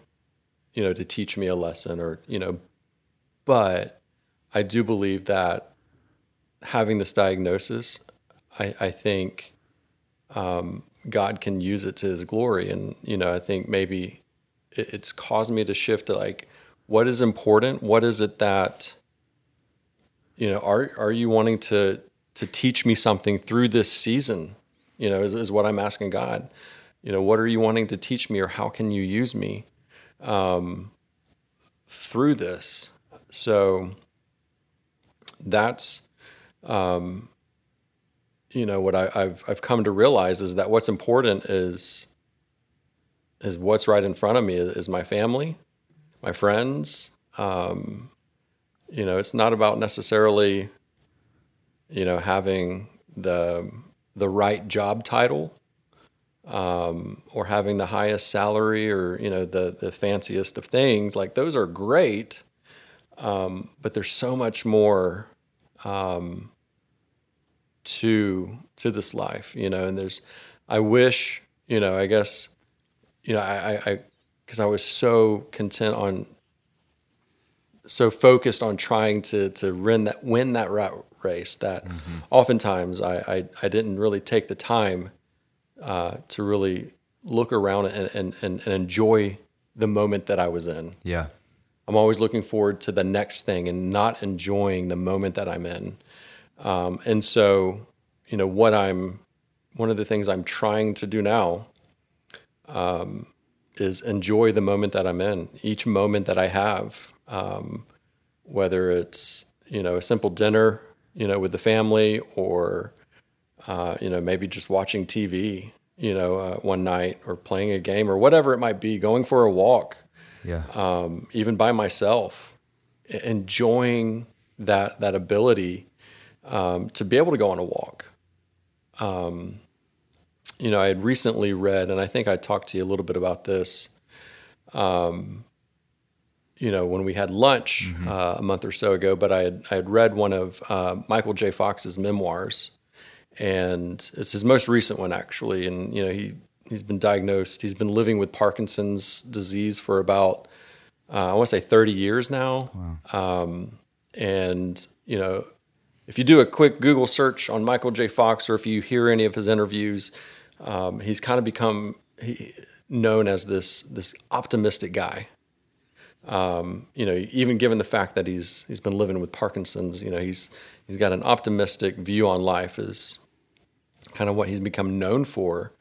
you know, to teach me a lesson or, you know, but I do believe that having this diagnosis, I, I think, um, God can use it to his glory. And, you know, I think maybe it, it's caused me to shift to like, what is important? What is it that you know, are are you wanting to to teach me something through this season? You know, is, is what I'm asking God. You know, what are you wanting to teach me, or how can you use me um, through this? So that's um, you know what I, I've I've come to realize is that what's important is is what's right in front of me is, is my family, my friends. Um, you know, it's not about necessarily, you know, having the the right job title um, or having the highest salary or you know the the fanciest of things. Like those are great, um, but there's so much more um, to to this life, you know. And there's, I wish, you know, I guess, you know, I I because I, I was so content on so focused on trying to to win that win that rat race that mm-hmm. oftentimes I, I, I didn't really take the time uh, to really look around and, and, and, and enjoy the moment that I was in. Yeah. I'm always looking forward to the next thing and not enjoying the moment that I'm in. Um, and so, you know, what I'm, one of the things I'm trying to do now um, is enjoy the moment that I'm in, each moment that I have, um, whether it's, you know, a simple dinner, you know, with the family or, uh, you know, maybe just watching TV, you know, uh, one night or playing a game or whatever it might be, going for a walk, yeah, um, even by myself, enjoying that that ability um, to be able to go on a walk. Um, you know, I had recently read, and I think I talked to you a little bit about this. Um, you know, when we had lunch mm-hmm. uh, a month or so ago, but I had I had read one of uh, Michael J. Fox's memoirs, and it's his most recent one actually. And you know, he he's been diagnosed. He's been living with Parkinson's disease for about uh, I want to say 30 years now. Wow. Um, and you know, if you do a quick Google search on Michael J. Fox, or if you hear any of his interviews, um, he's kind of become he, known as this this optimistic guy. Um, you know, even given the fact that he's he's been living with Parkinson's, you know, he's he's got an optimistic view on life is kind of what he's become known for.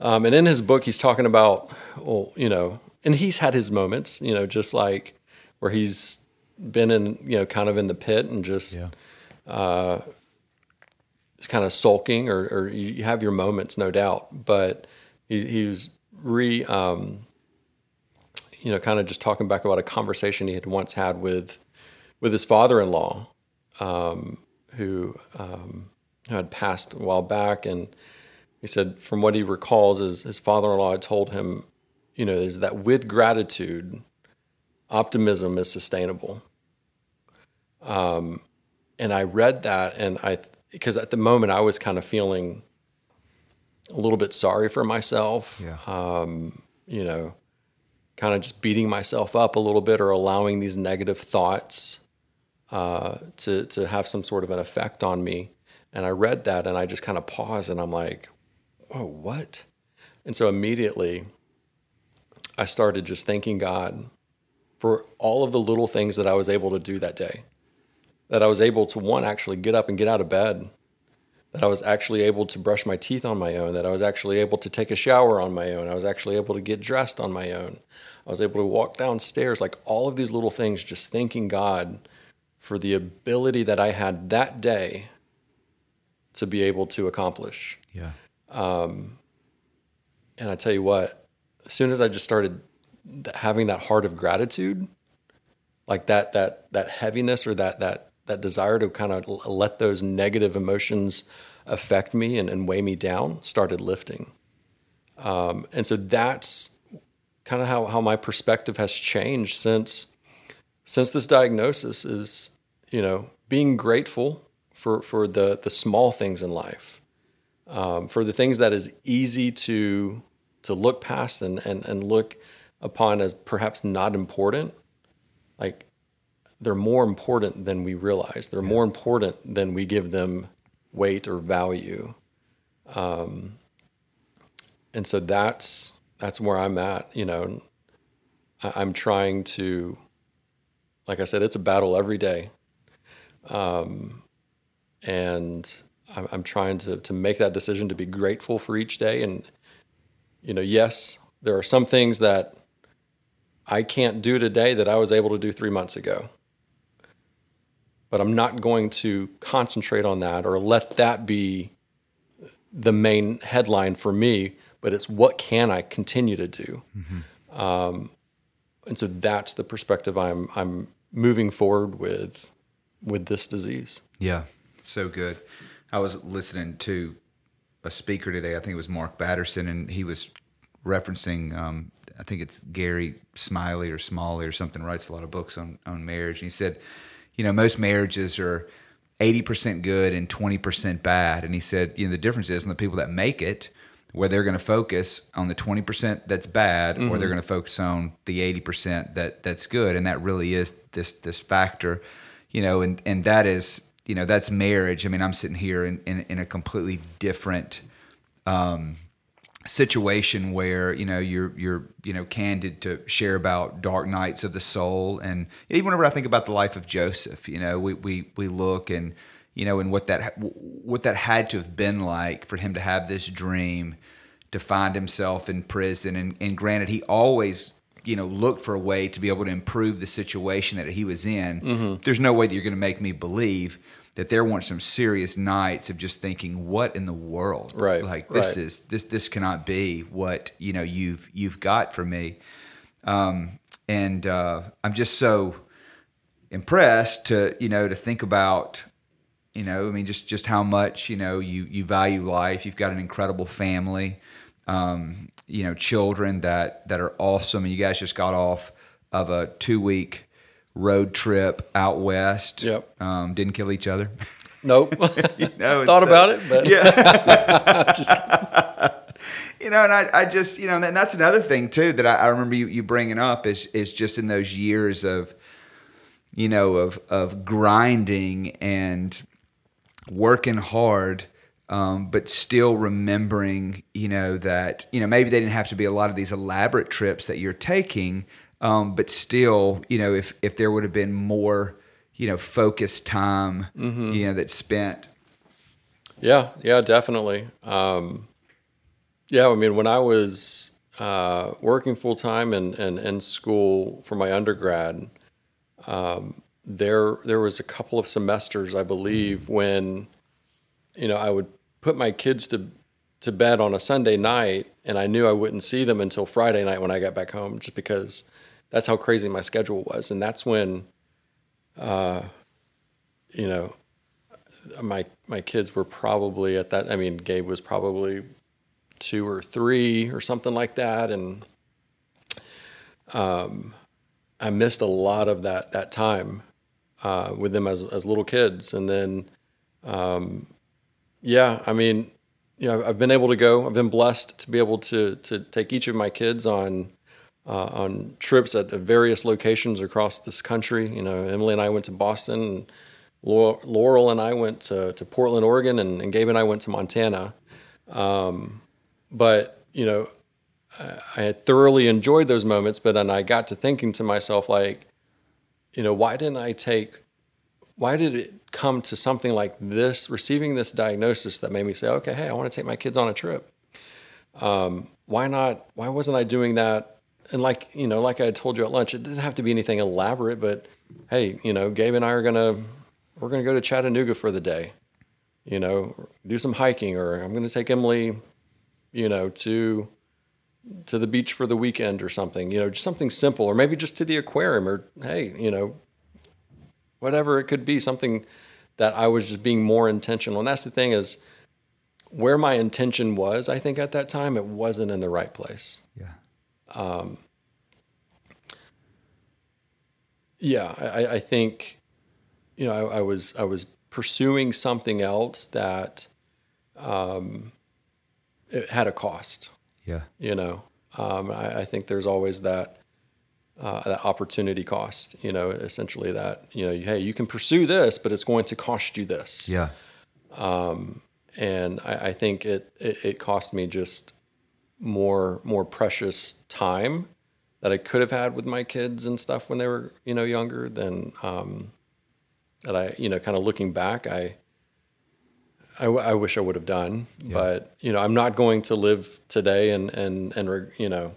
Um, and in his book, he's talking about, well, you know, and he's had his moments, you know, just like where he's been in, you know, kind of in the pit and just yeah uh, is kind of sulking, or, or, you have your moments, no doubt. But he, he was re, um, you know, kind of just talking back about a conversation he had once had with with his father-in-law, um, who um, had passed a while back, and he said from what he recalls is his father-in-law had told him, you know, is that with gratitude, optimism is sustainable. Um, and I read that, and I because at the moment I was kind of feeling a little bit sorry for myself. Yeah. Um, you know, kind of just beating myself up a little bit or allowing these negative thoughts uh, to to have some sort of an effect on me. And I read that, and I just kind of paused, and I'm like, "Whoa, what?" And so immediately, I started just thanking God for all of the little things that I was able to do that day. That I was able to one actually get up and get out of bed, that I was actually able to brush my teeth on my own, that I was actually able to take a shower on my own, I was actually able to get dressed on my own, I was able to walk downstairs, like all of these little things, just thanking God for the ability that I had that day to be able to accomplish. Yeah. Um, and I tell you what, as soon as I just started having that heart of gratitude, like that that that heaviness or that that that desire to kind of let those negative emotions affect me and, and weigh me down started lifting. Um, and so that's kind of how, how my perspective has changed since since this diagnosis is, you know, being grateful for, for the, the small things in life, um, for the things that is easy to, to look past and, and, and look upon as perhaps not important. Like they're more important than we realize. They're yeah. more important than we give them weight or value. Um, and so that's that's where I'm at. You know, I, am trying to, like I said, it's a battle every day. Um, and I'm, I'm trying to, to make that decision to be grateful for each day. And, you know, yes, there are some things that I can't do today that I was able to do three months ago. But I'm not going to concentrate on that or let that be the main headline for me. But it's what can I continue to do? Um, and so that's the perspective I'm I'm moving forward with with this disease. Yeah, so good. I was listening to a speaker today. I think it was Mark Batterson, and he was referencing. Um, I think it's Gary Smiley or Smalley or something. Writes a lot of books on on marriage. And he said, you know, most marriages are eighty percent good and twenty percent bad. And he said, you know, the difference is on the people that make it. Where they're going to focus on the twenty percent that's bad, or they're going to focus on the eighty percent that that's good, and that really is this this factor, you know, and and that is you know that's marriage. I mean, I'm sitting here in in, in a completely different um, situation where you know you're you're you know candid to share about dark nights of the soul, and even whenever I think about the life of Joseph, you know, we we we look and you know and what that what that had to have been like for him to have this dream to find himself in prison, and, and granted, he always you know looked for a way to be able to improve the situation that he was in. There's no way that you're going to make me believe that there weren't some serious nights of just thinking, "What in the world? Right, Like this right. is this this cannot be what you know you've you've got for me." Um, and uh, I'm just so impressed to you know to think about you know I mean just just how much you know you you value life. You've got an incredible family, um, you know, children that that are awesome, and you guys just got off of a two week road trip out west. Yep. Um, didn't kill each other. Nope. You know, Thought it's, about uh, it, but yeah. just you know, and I, I just, you know, and that's another thing too that I, I remember you, you bringing up is is just in those years of, you know, of of grinding and working hard, um, but still remembering, you know, that you know maybe they didn't have to be a lot of these elaborate trips that you're taking, um, but still, you know, if if there would have been more, you know, focused time, you know, that's spent. Yeah, yeah, definitely. Um, yeah, I mean, when I was uh, working full time and, and in school for my undergrad, um, there there was a couple of semesters, I believe, when you know I would put my kids to to bed on a Sunday night, and I knew I wouldn't see them until Friday night when I got back home, just because that's how crazy my schedule was, and that's when, uh, you know, my my kids were probably at that. I mean, Gabe was probably two or three or something like that, and um, I missed a lot of that that time uh, with them as as little kids, and then, um, yeah, I mean, you know, I've been able to go. I've been blessed to be able to to take each of my kids on. Uh, on trips at various locations across this country, you know, Emily and I went to Boston, and Laurel and I went to, to Portland, Oregon, and, and Gabe and I went to Montana. Um, but you know, I, I had thoroughly enjoyed those moments. But then I got to thinking to myself, like, you know, why didn't I take? Why did it come to something like this? Receiving this diagnosis that made me say, okay, hey, I want to take my kids on a trip. Um, why not? Why wasn't I doing that? And like you know, like I told you at lunch, it doesn't have to be anything elaborate. But hey, you know, Gabe and I are gonna we're gonna go to Chattanooga for the day. You know, do some hiking, or I'm gonna take Emily, you know, to to the beach for the weekend or something. You know, just something simple, or maybe just to the aquarium, or hey, you know, whatever it could be, something that I was just being more intentional. And that's the thing is where my intention was, I think at that time, it wasn't in the right place. Yeah. Yeah, I, I think, you know, I, I was I was pursuing something else that um, it had a cost. Yeah. You know, um, I, I think there's always that uh, that opportunity cost. You know, essentially that you know, hey, you can pursue this, but it's going to cost you this. Yeah. Um, and I, I think it, it it cost me just more more precious time that I could have had with my kids and stuff when they were you know younger than um, that I, you know, kind of looking back, I, I, w- I wish I would have done, but you know, I'm not going to live today and and and reg- you know,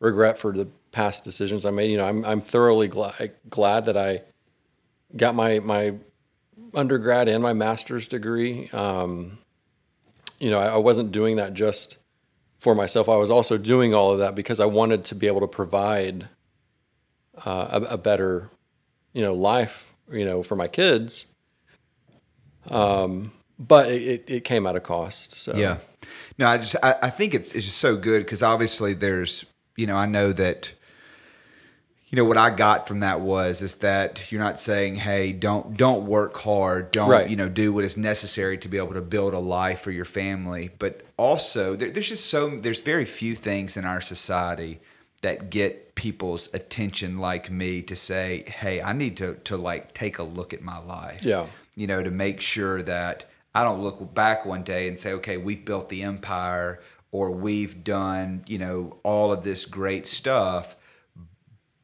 regret for the past decisions I made. You know, I'm I'm thoroughly glad glad that I got my my undergrad and my master's degree. Um, you know, I, I wasn't doing that just for myself. I was also doing all of that because I wanted to be able to provide uh, a, a better, you know, life, you know, for my kids. Um, but it, it, came at a cost. So Yeah. No, I just I, I think it's it's just so good because obviously there's you know I know that you know what I got from that was is that you're not saying hey don't don't work hard don't Right. you know do what is necessary to be able to build a life for your family but also there, there's just so there's very few things in our society that get people's attention like me to say hey I need to to like take a look at my life Yeah. you know, to make sure that I don't look back one day and say, okay, we've built the empire or we've done, you know, all of this great stuff,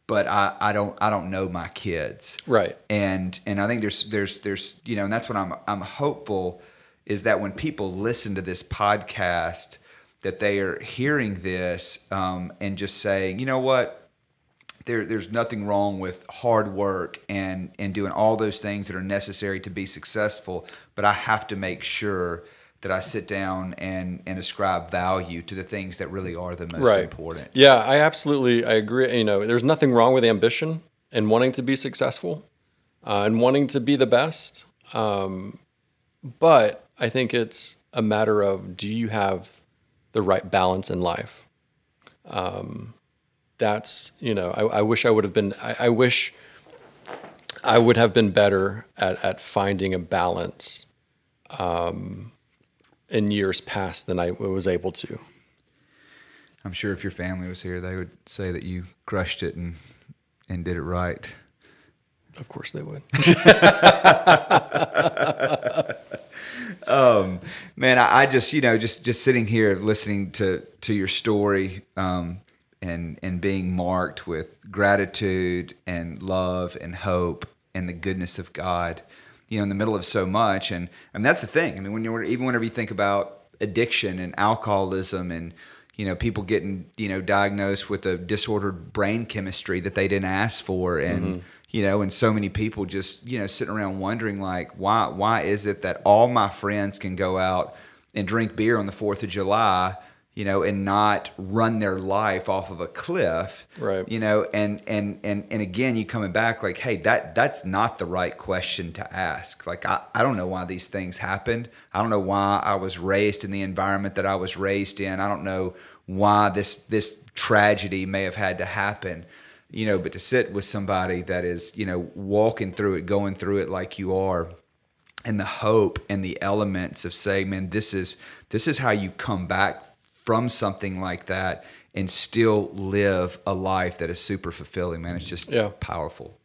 but I, I don't I don't know my kids. Right. And and I think there's there's there's you know, and that's what I'm I'm hopeful is that when people listen to this podcast that they are hearing this um, and just saying, you know what, there, there's nothing wrong with hard work and and doing all those things that are necessary to be successful but i have to make sure that i sit down and and ascribe value to the things that really are the most right. important Yeah, I absolutely I agree. You know, there's nothing wrong with ambition and wanting to be successful uh, and wanting to be the best. Um, but I think it's a matter of do you have the right balance in life? Um, that's you know I, I wish I would have been I, I wish I would have been better at at finding a balance um, in years past than I was able to. i'm sure if your family was here they would say that you crushed it and and did it right Of course they would. man I, I just you know just just sitting here listening to to your story um and and being marked with gratitude and love and hope and the goodness of god you know in the middle of so much. And and that's the thing. I mean when you're even whenever you think about addiction and alcoholism and you know people getting you know diagnosed with a disordered brain chemistry that they didn't ask for. And mm-hmm. you know and so many people just you know sitting around wondering like why why is it that all my friends can go out and drink beer on the 4th of July you know and not run their life off of a cliff Right. you know and and and and again you coming back like hey that that's not the right question to ask. Like I, I don't know why these things happened. I don't know why i was raised in the environment that i was raised in. I don't know why this this tragedy may have had to happen you know but to sit with somebody that is you know walking through it going through it like you are and the hope and the elements of saying, man, this is this is how you come back from something like that and still live a life that is super fulfilling, man. It's just Yeah. powerful.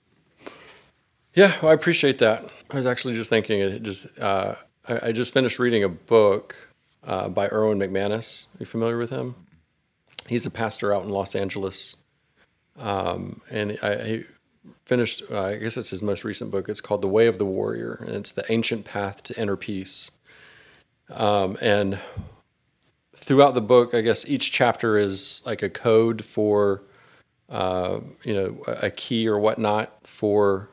Yeah, well, I appreciate that. I was actually just thinking, it just uh, I, I just finished reading a book uh, by Erwin McManus. Are you familiar with him? He's a pastor out in Los Angeles, um, and I, I finished. Uh, I guess it's his most recent book. It's called The Way of the Warrior, and it's the ancient path to inner peace. Um, and throughout the book, I guess each chapter is like a code for, uh, you know, a key or whatnot for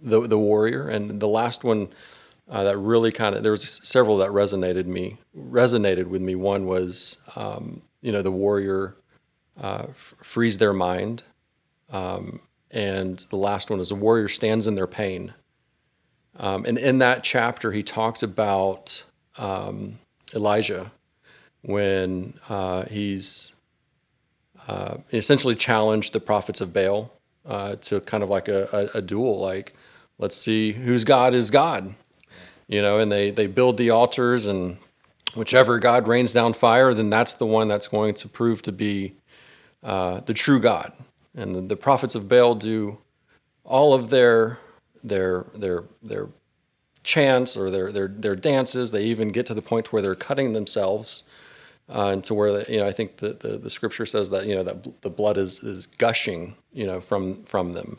the the warrior, and the last one uh, that really kind of there was several that resonated me resonated with me. One was um, you know the warrior uh, f- frees their mind, um, and the last one is the warrior stands in their pain. Um, and in that chapter, he talked about um, Elijah when uh, he's uh, essentially challenged the prophets of Baal uh, to kind of like a, a, a duel, like let's see whose God is God, you know. And they they build the altars, and whichever God rains down fire, then that's the one that's going to prove to be uh, the true God. And the, the prophets of Baal do all of their their their their chants or their their their dances. They even get to the point where they're cutting themselves uh, and to where you know I think the, the, the scripture says that you know that bl- the blood is is gushing you know from from them.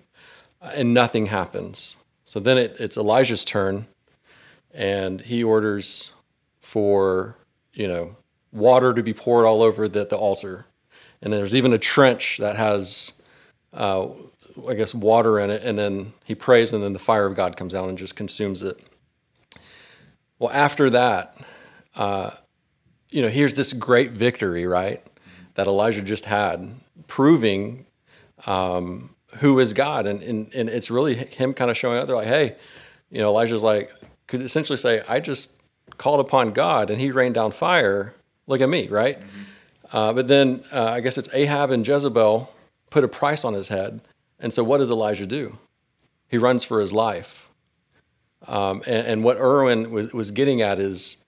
and nothing happens. So then it, it's Elijah's turn, and he orders for you know water to be poured all over the, the altar, and there's even a trench that has, uh, I guess, water in it. And then he prays, and then the fire of God comes down and just consumes it. Well, after that, uh, you know, here's this great victory, right, that Elijah just had, proving um, who is God, and, and and it's really him kind of showing up. They're like, hey, you know, Elijah's like could essentially say, I just called upon God, and He rained down fire. Look at me, right? Uh, but then uh, I guess it's Ahab and Jezebel put a price on his head, and so what does Elijah do? He runs for his life. Um, and, and, what Erwin was, was getting at is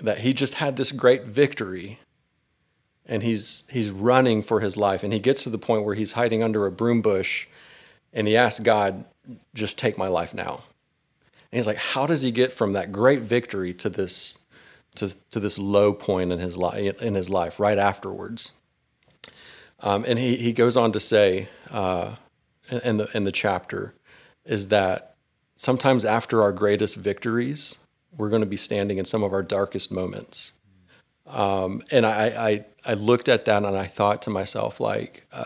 that he just had this great victory and he's he's running for his life. And he gets to the point where he's hiding under a broom bush and he asks God just take my life now. And he's like how does he get from that great victory to this to, to this low point in his life in his life right afterwards? Um, and he, he goes on to say uh, in the in the chapter is that sometimes after our greatest victories we're going to be standing in some of our darkest moments um, and I, I, I looked at that and I thought to myself, like, uh,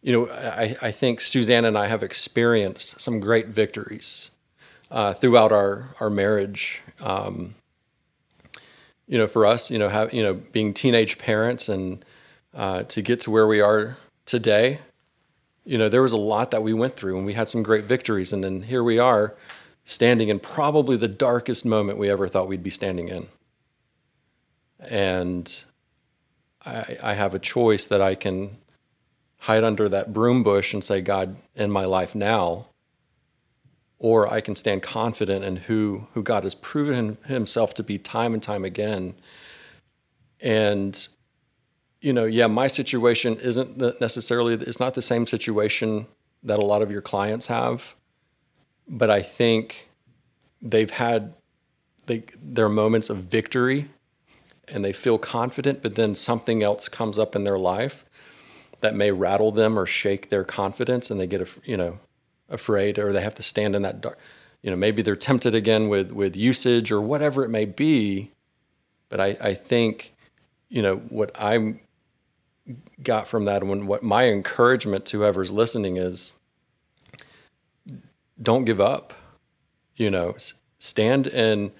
you know, I, I think Suzanne and I have experienced some great victories uh, throughout our, our marriage. Um, you know, for us, you know, have, you know, being teenage parents and uh, to get to where we are today, you know, there was a lot that we went through and we had some great victories. And then here we are standing in probably the darkest moment we ever thought we'd be standing in and I, I have a choice that I can hide under that broom bush and say, God, in my life now, or I can stand confident in who, who God has proven himself to be time and time again. And, you know, yeah, my situation isn't necessarily, it's not the same situation that a lot of your clients have, but I think they've had they, their moments of victory and they feel confident, but then something else comes up in their life that may rattle them or shake their confidence, and they get you know afraid, or they have to stand in that dark. You know, maybe they're tempted again with with usage or whatever it may be. But I, I think, you know, what I got from that, and what my encouragement to whoever's listening is, don't give up. You know, stand in.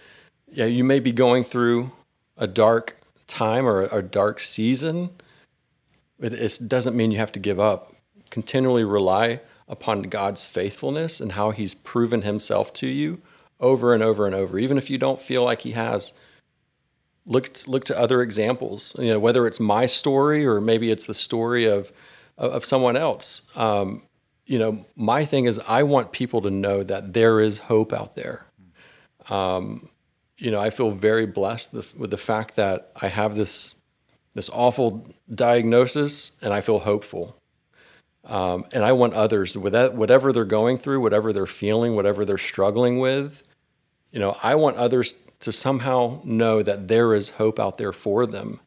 Yeah, you may be going through a dark time or a, dark season, it, it doesn't mean you have to give up. Continually rely upon God's faithfulness and how He's proven Himself to you over and over and over. Even if you don't feel like He has, look look to other examples. You know, whether it's my story or maybe it's the story of of someone else. Um, you know, my thing is I want people to know that there is hope out there. Um, you know, I feel very blessed with the fact that I have this this awful diagnosis, and I feel hopeful. Um, and I want others with that, whatever they're going through, whatever they're feeling, whatever they're struggling with. You know, I want others to somehow know that there is hope out there for them.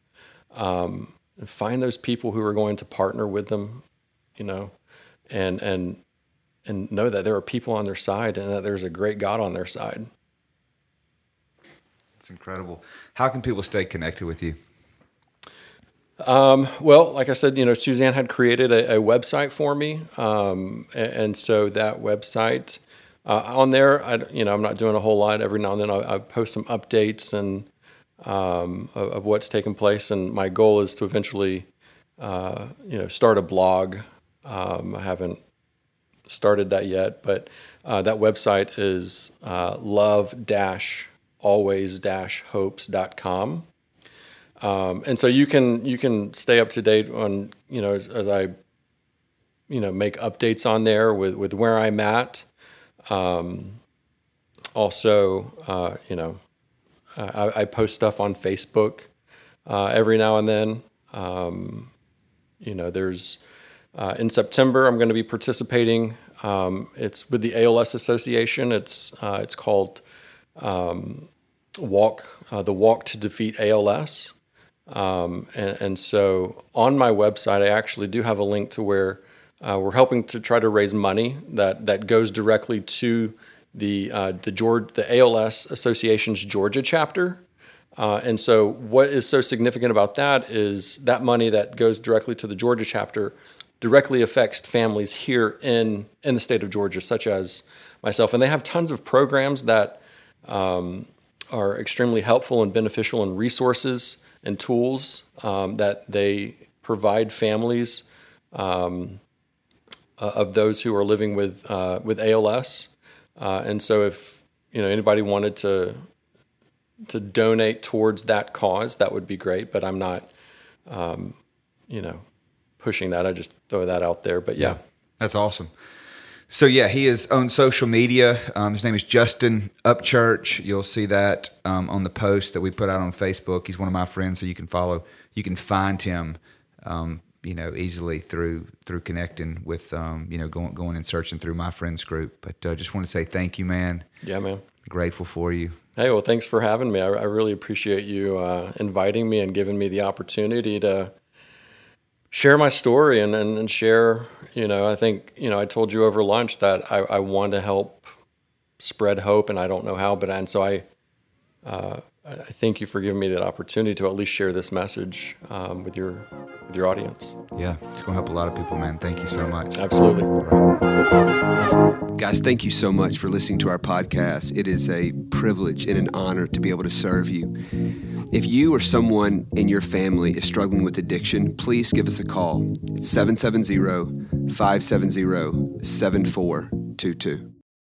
Um, and find those people who are going to partner with them. You know, and and and know that there are people on their side and that there's a great God on their side It's incredible. How can people stay connected with you? Um, well, like I said, you know, Suzanne had created a, a website for me, um, and, and, so that website uh, on there, I, you know, I'm not doing a whole lot. Every now and then, I, I post some updates and um, of, of, what's taking place, and my goal is to eventually, uh, you know, start a blog. Um, I haven't started that yet, but uh, that website is uh, love dash always-hopes.com. Um, and so you can you can stay up to date on you know as, as, I you know make updates on there with with where I'm at. Um, also, uh, you know, I, I, post stuff on Facebook uh, every now and then. Um, you know, there's uh, in September I'm going to be participating. Um, it's with the ALS Association. It's uh, it's called um, walk, uh, the walk to defeat ALS. Um, and, and, so on my website, I actually do have a link to where uh, we're helping to try to raise money that that goes directly to the uh, the George the ALS Association's Georgia chapter. Uh, and so, what is so significant about that is that money that goes directly to the Georgia chapter directly affects families here in in the state of Georgia, such as myself. And they have tons of programs that um, are extremely helpful and beneficial, and resources and tools um, that they provide families um, uh, of those who are living with uh, with ALS. Uh, and so, if you know anybody wanted to to donate towards that cause, that would be great. But I'm not, um, you know, pushing that. I just throw that out there. But yeah, That's awesome. So yeah, he is on social media. Um, his name is Justin Upchurch. You'll see that um, on the post that we put out on Facebook. He's one of my friends, so you can follow. You can find him, um, you know, easily through through connecting with, um, you know, going going and searching through my friends group. But uh, just want to say thank you, man. yeah, man. Grateful for you. Hey, well, thanks for having me. I, I really appreciate you uh, inviting me and giving me the opportunity to share my story and, and, and share, you know, I think, you know, I told you over lunch that I, I want to help spread hope and I don't know how, but, and so I, uh, I I thank you for giving me that opportunity to at least share this message um, with your, with your audience. Yeah, it's gonna help a lot of people, man. Thank you so much. Absolutely. Guys, thank you so much for listening to our podcast. It is a privilege and an honor to be able to serve you. If you or someone in your family is struggling with addiction, please give us a call. It's 770 570 7422.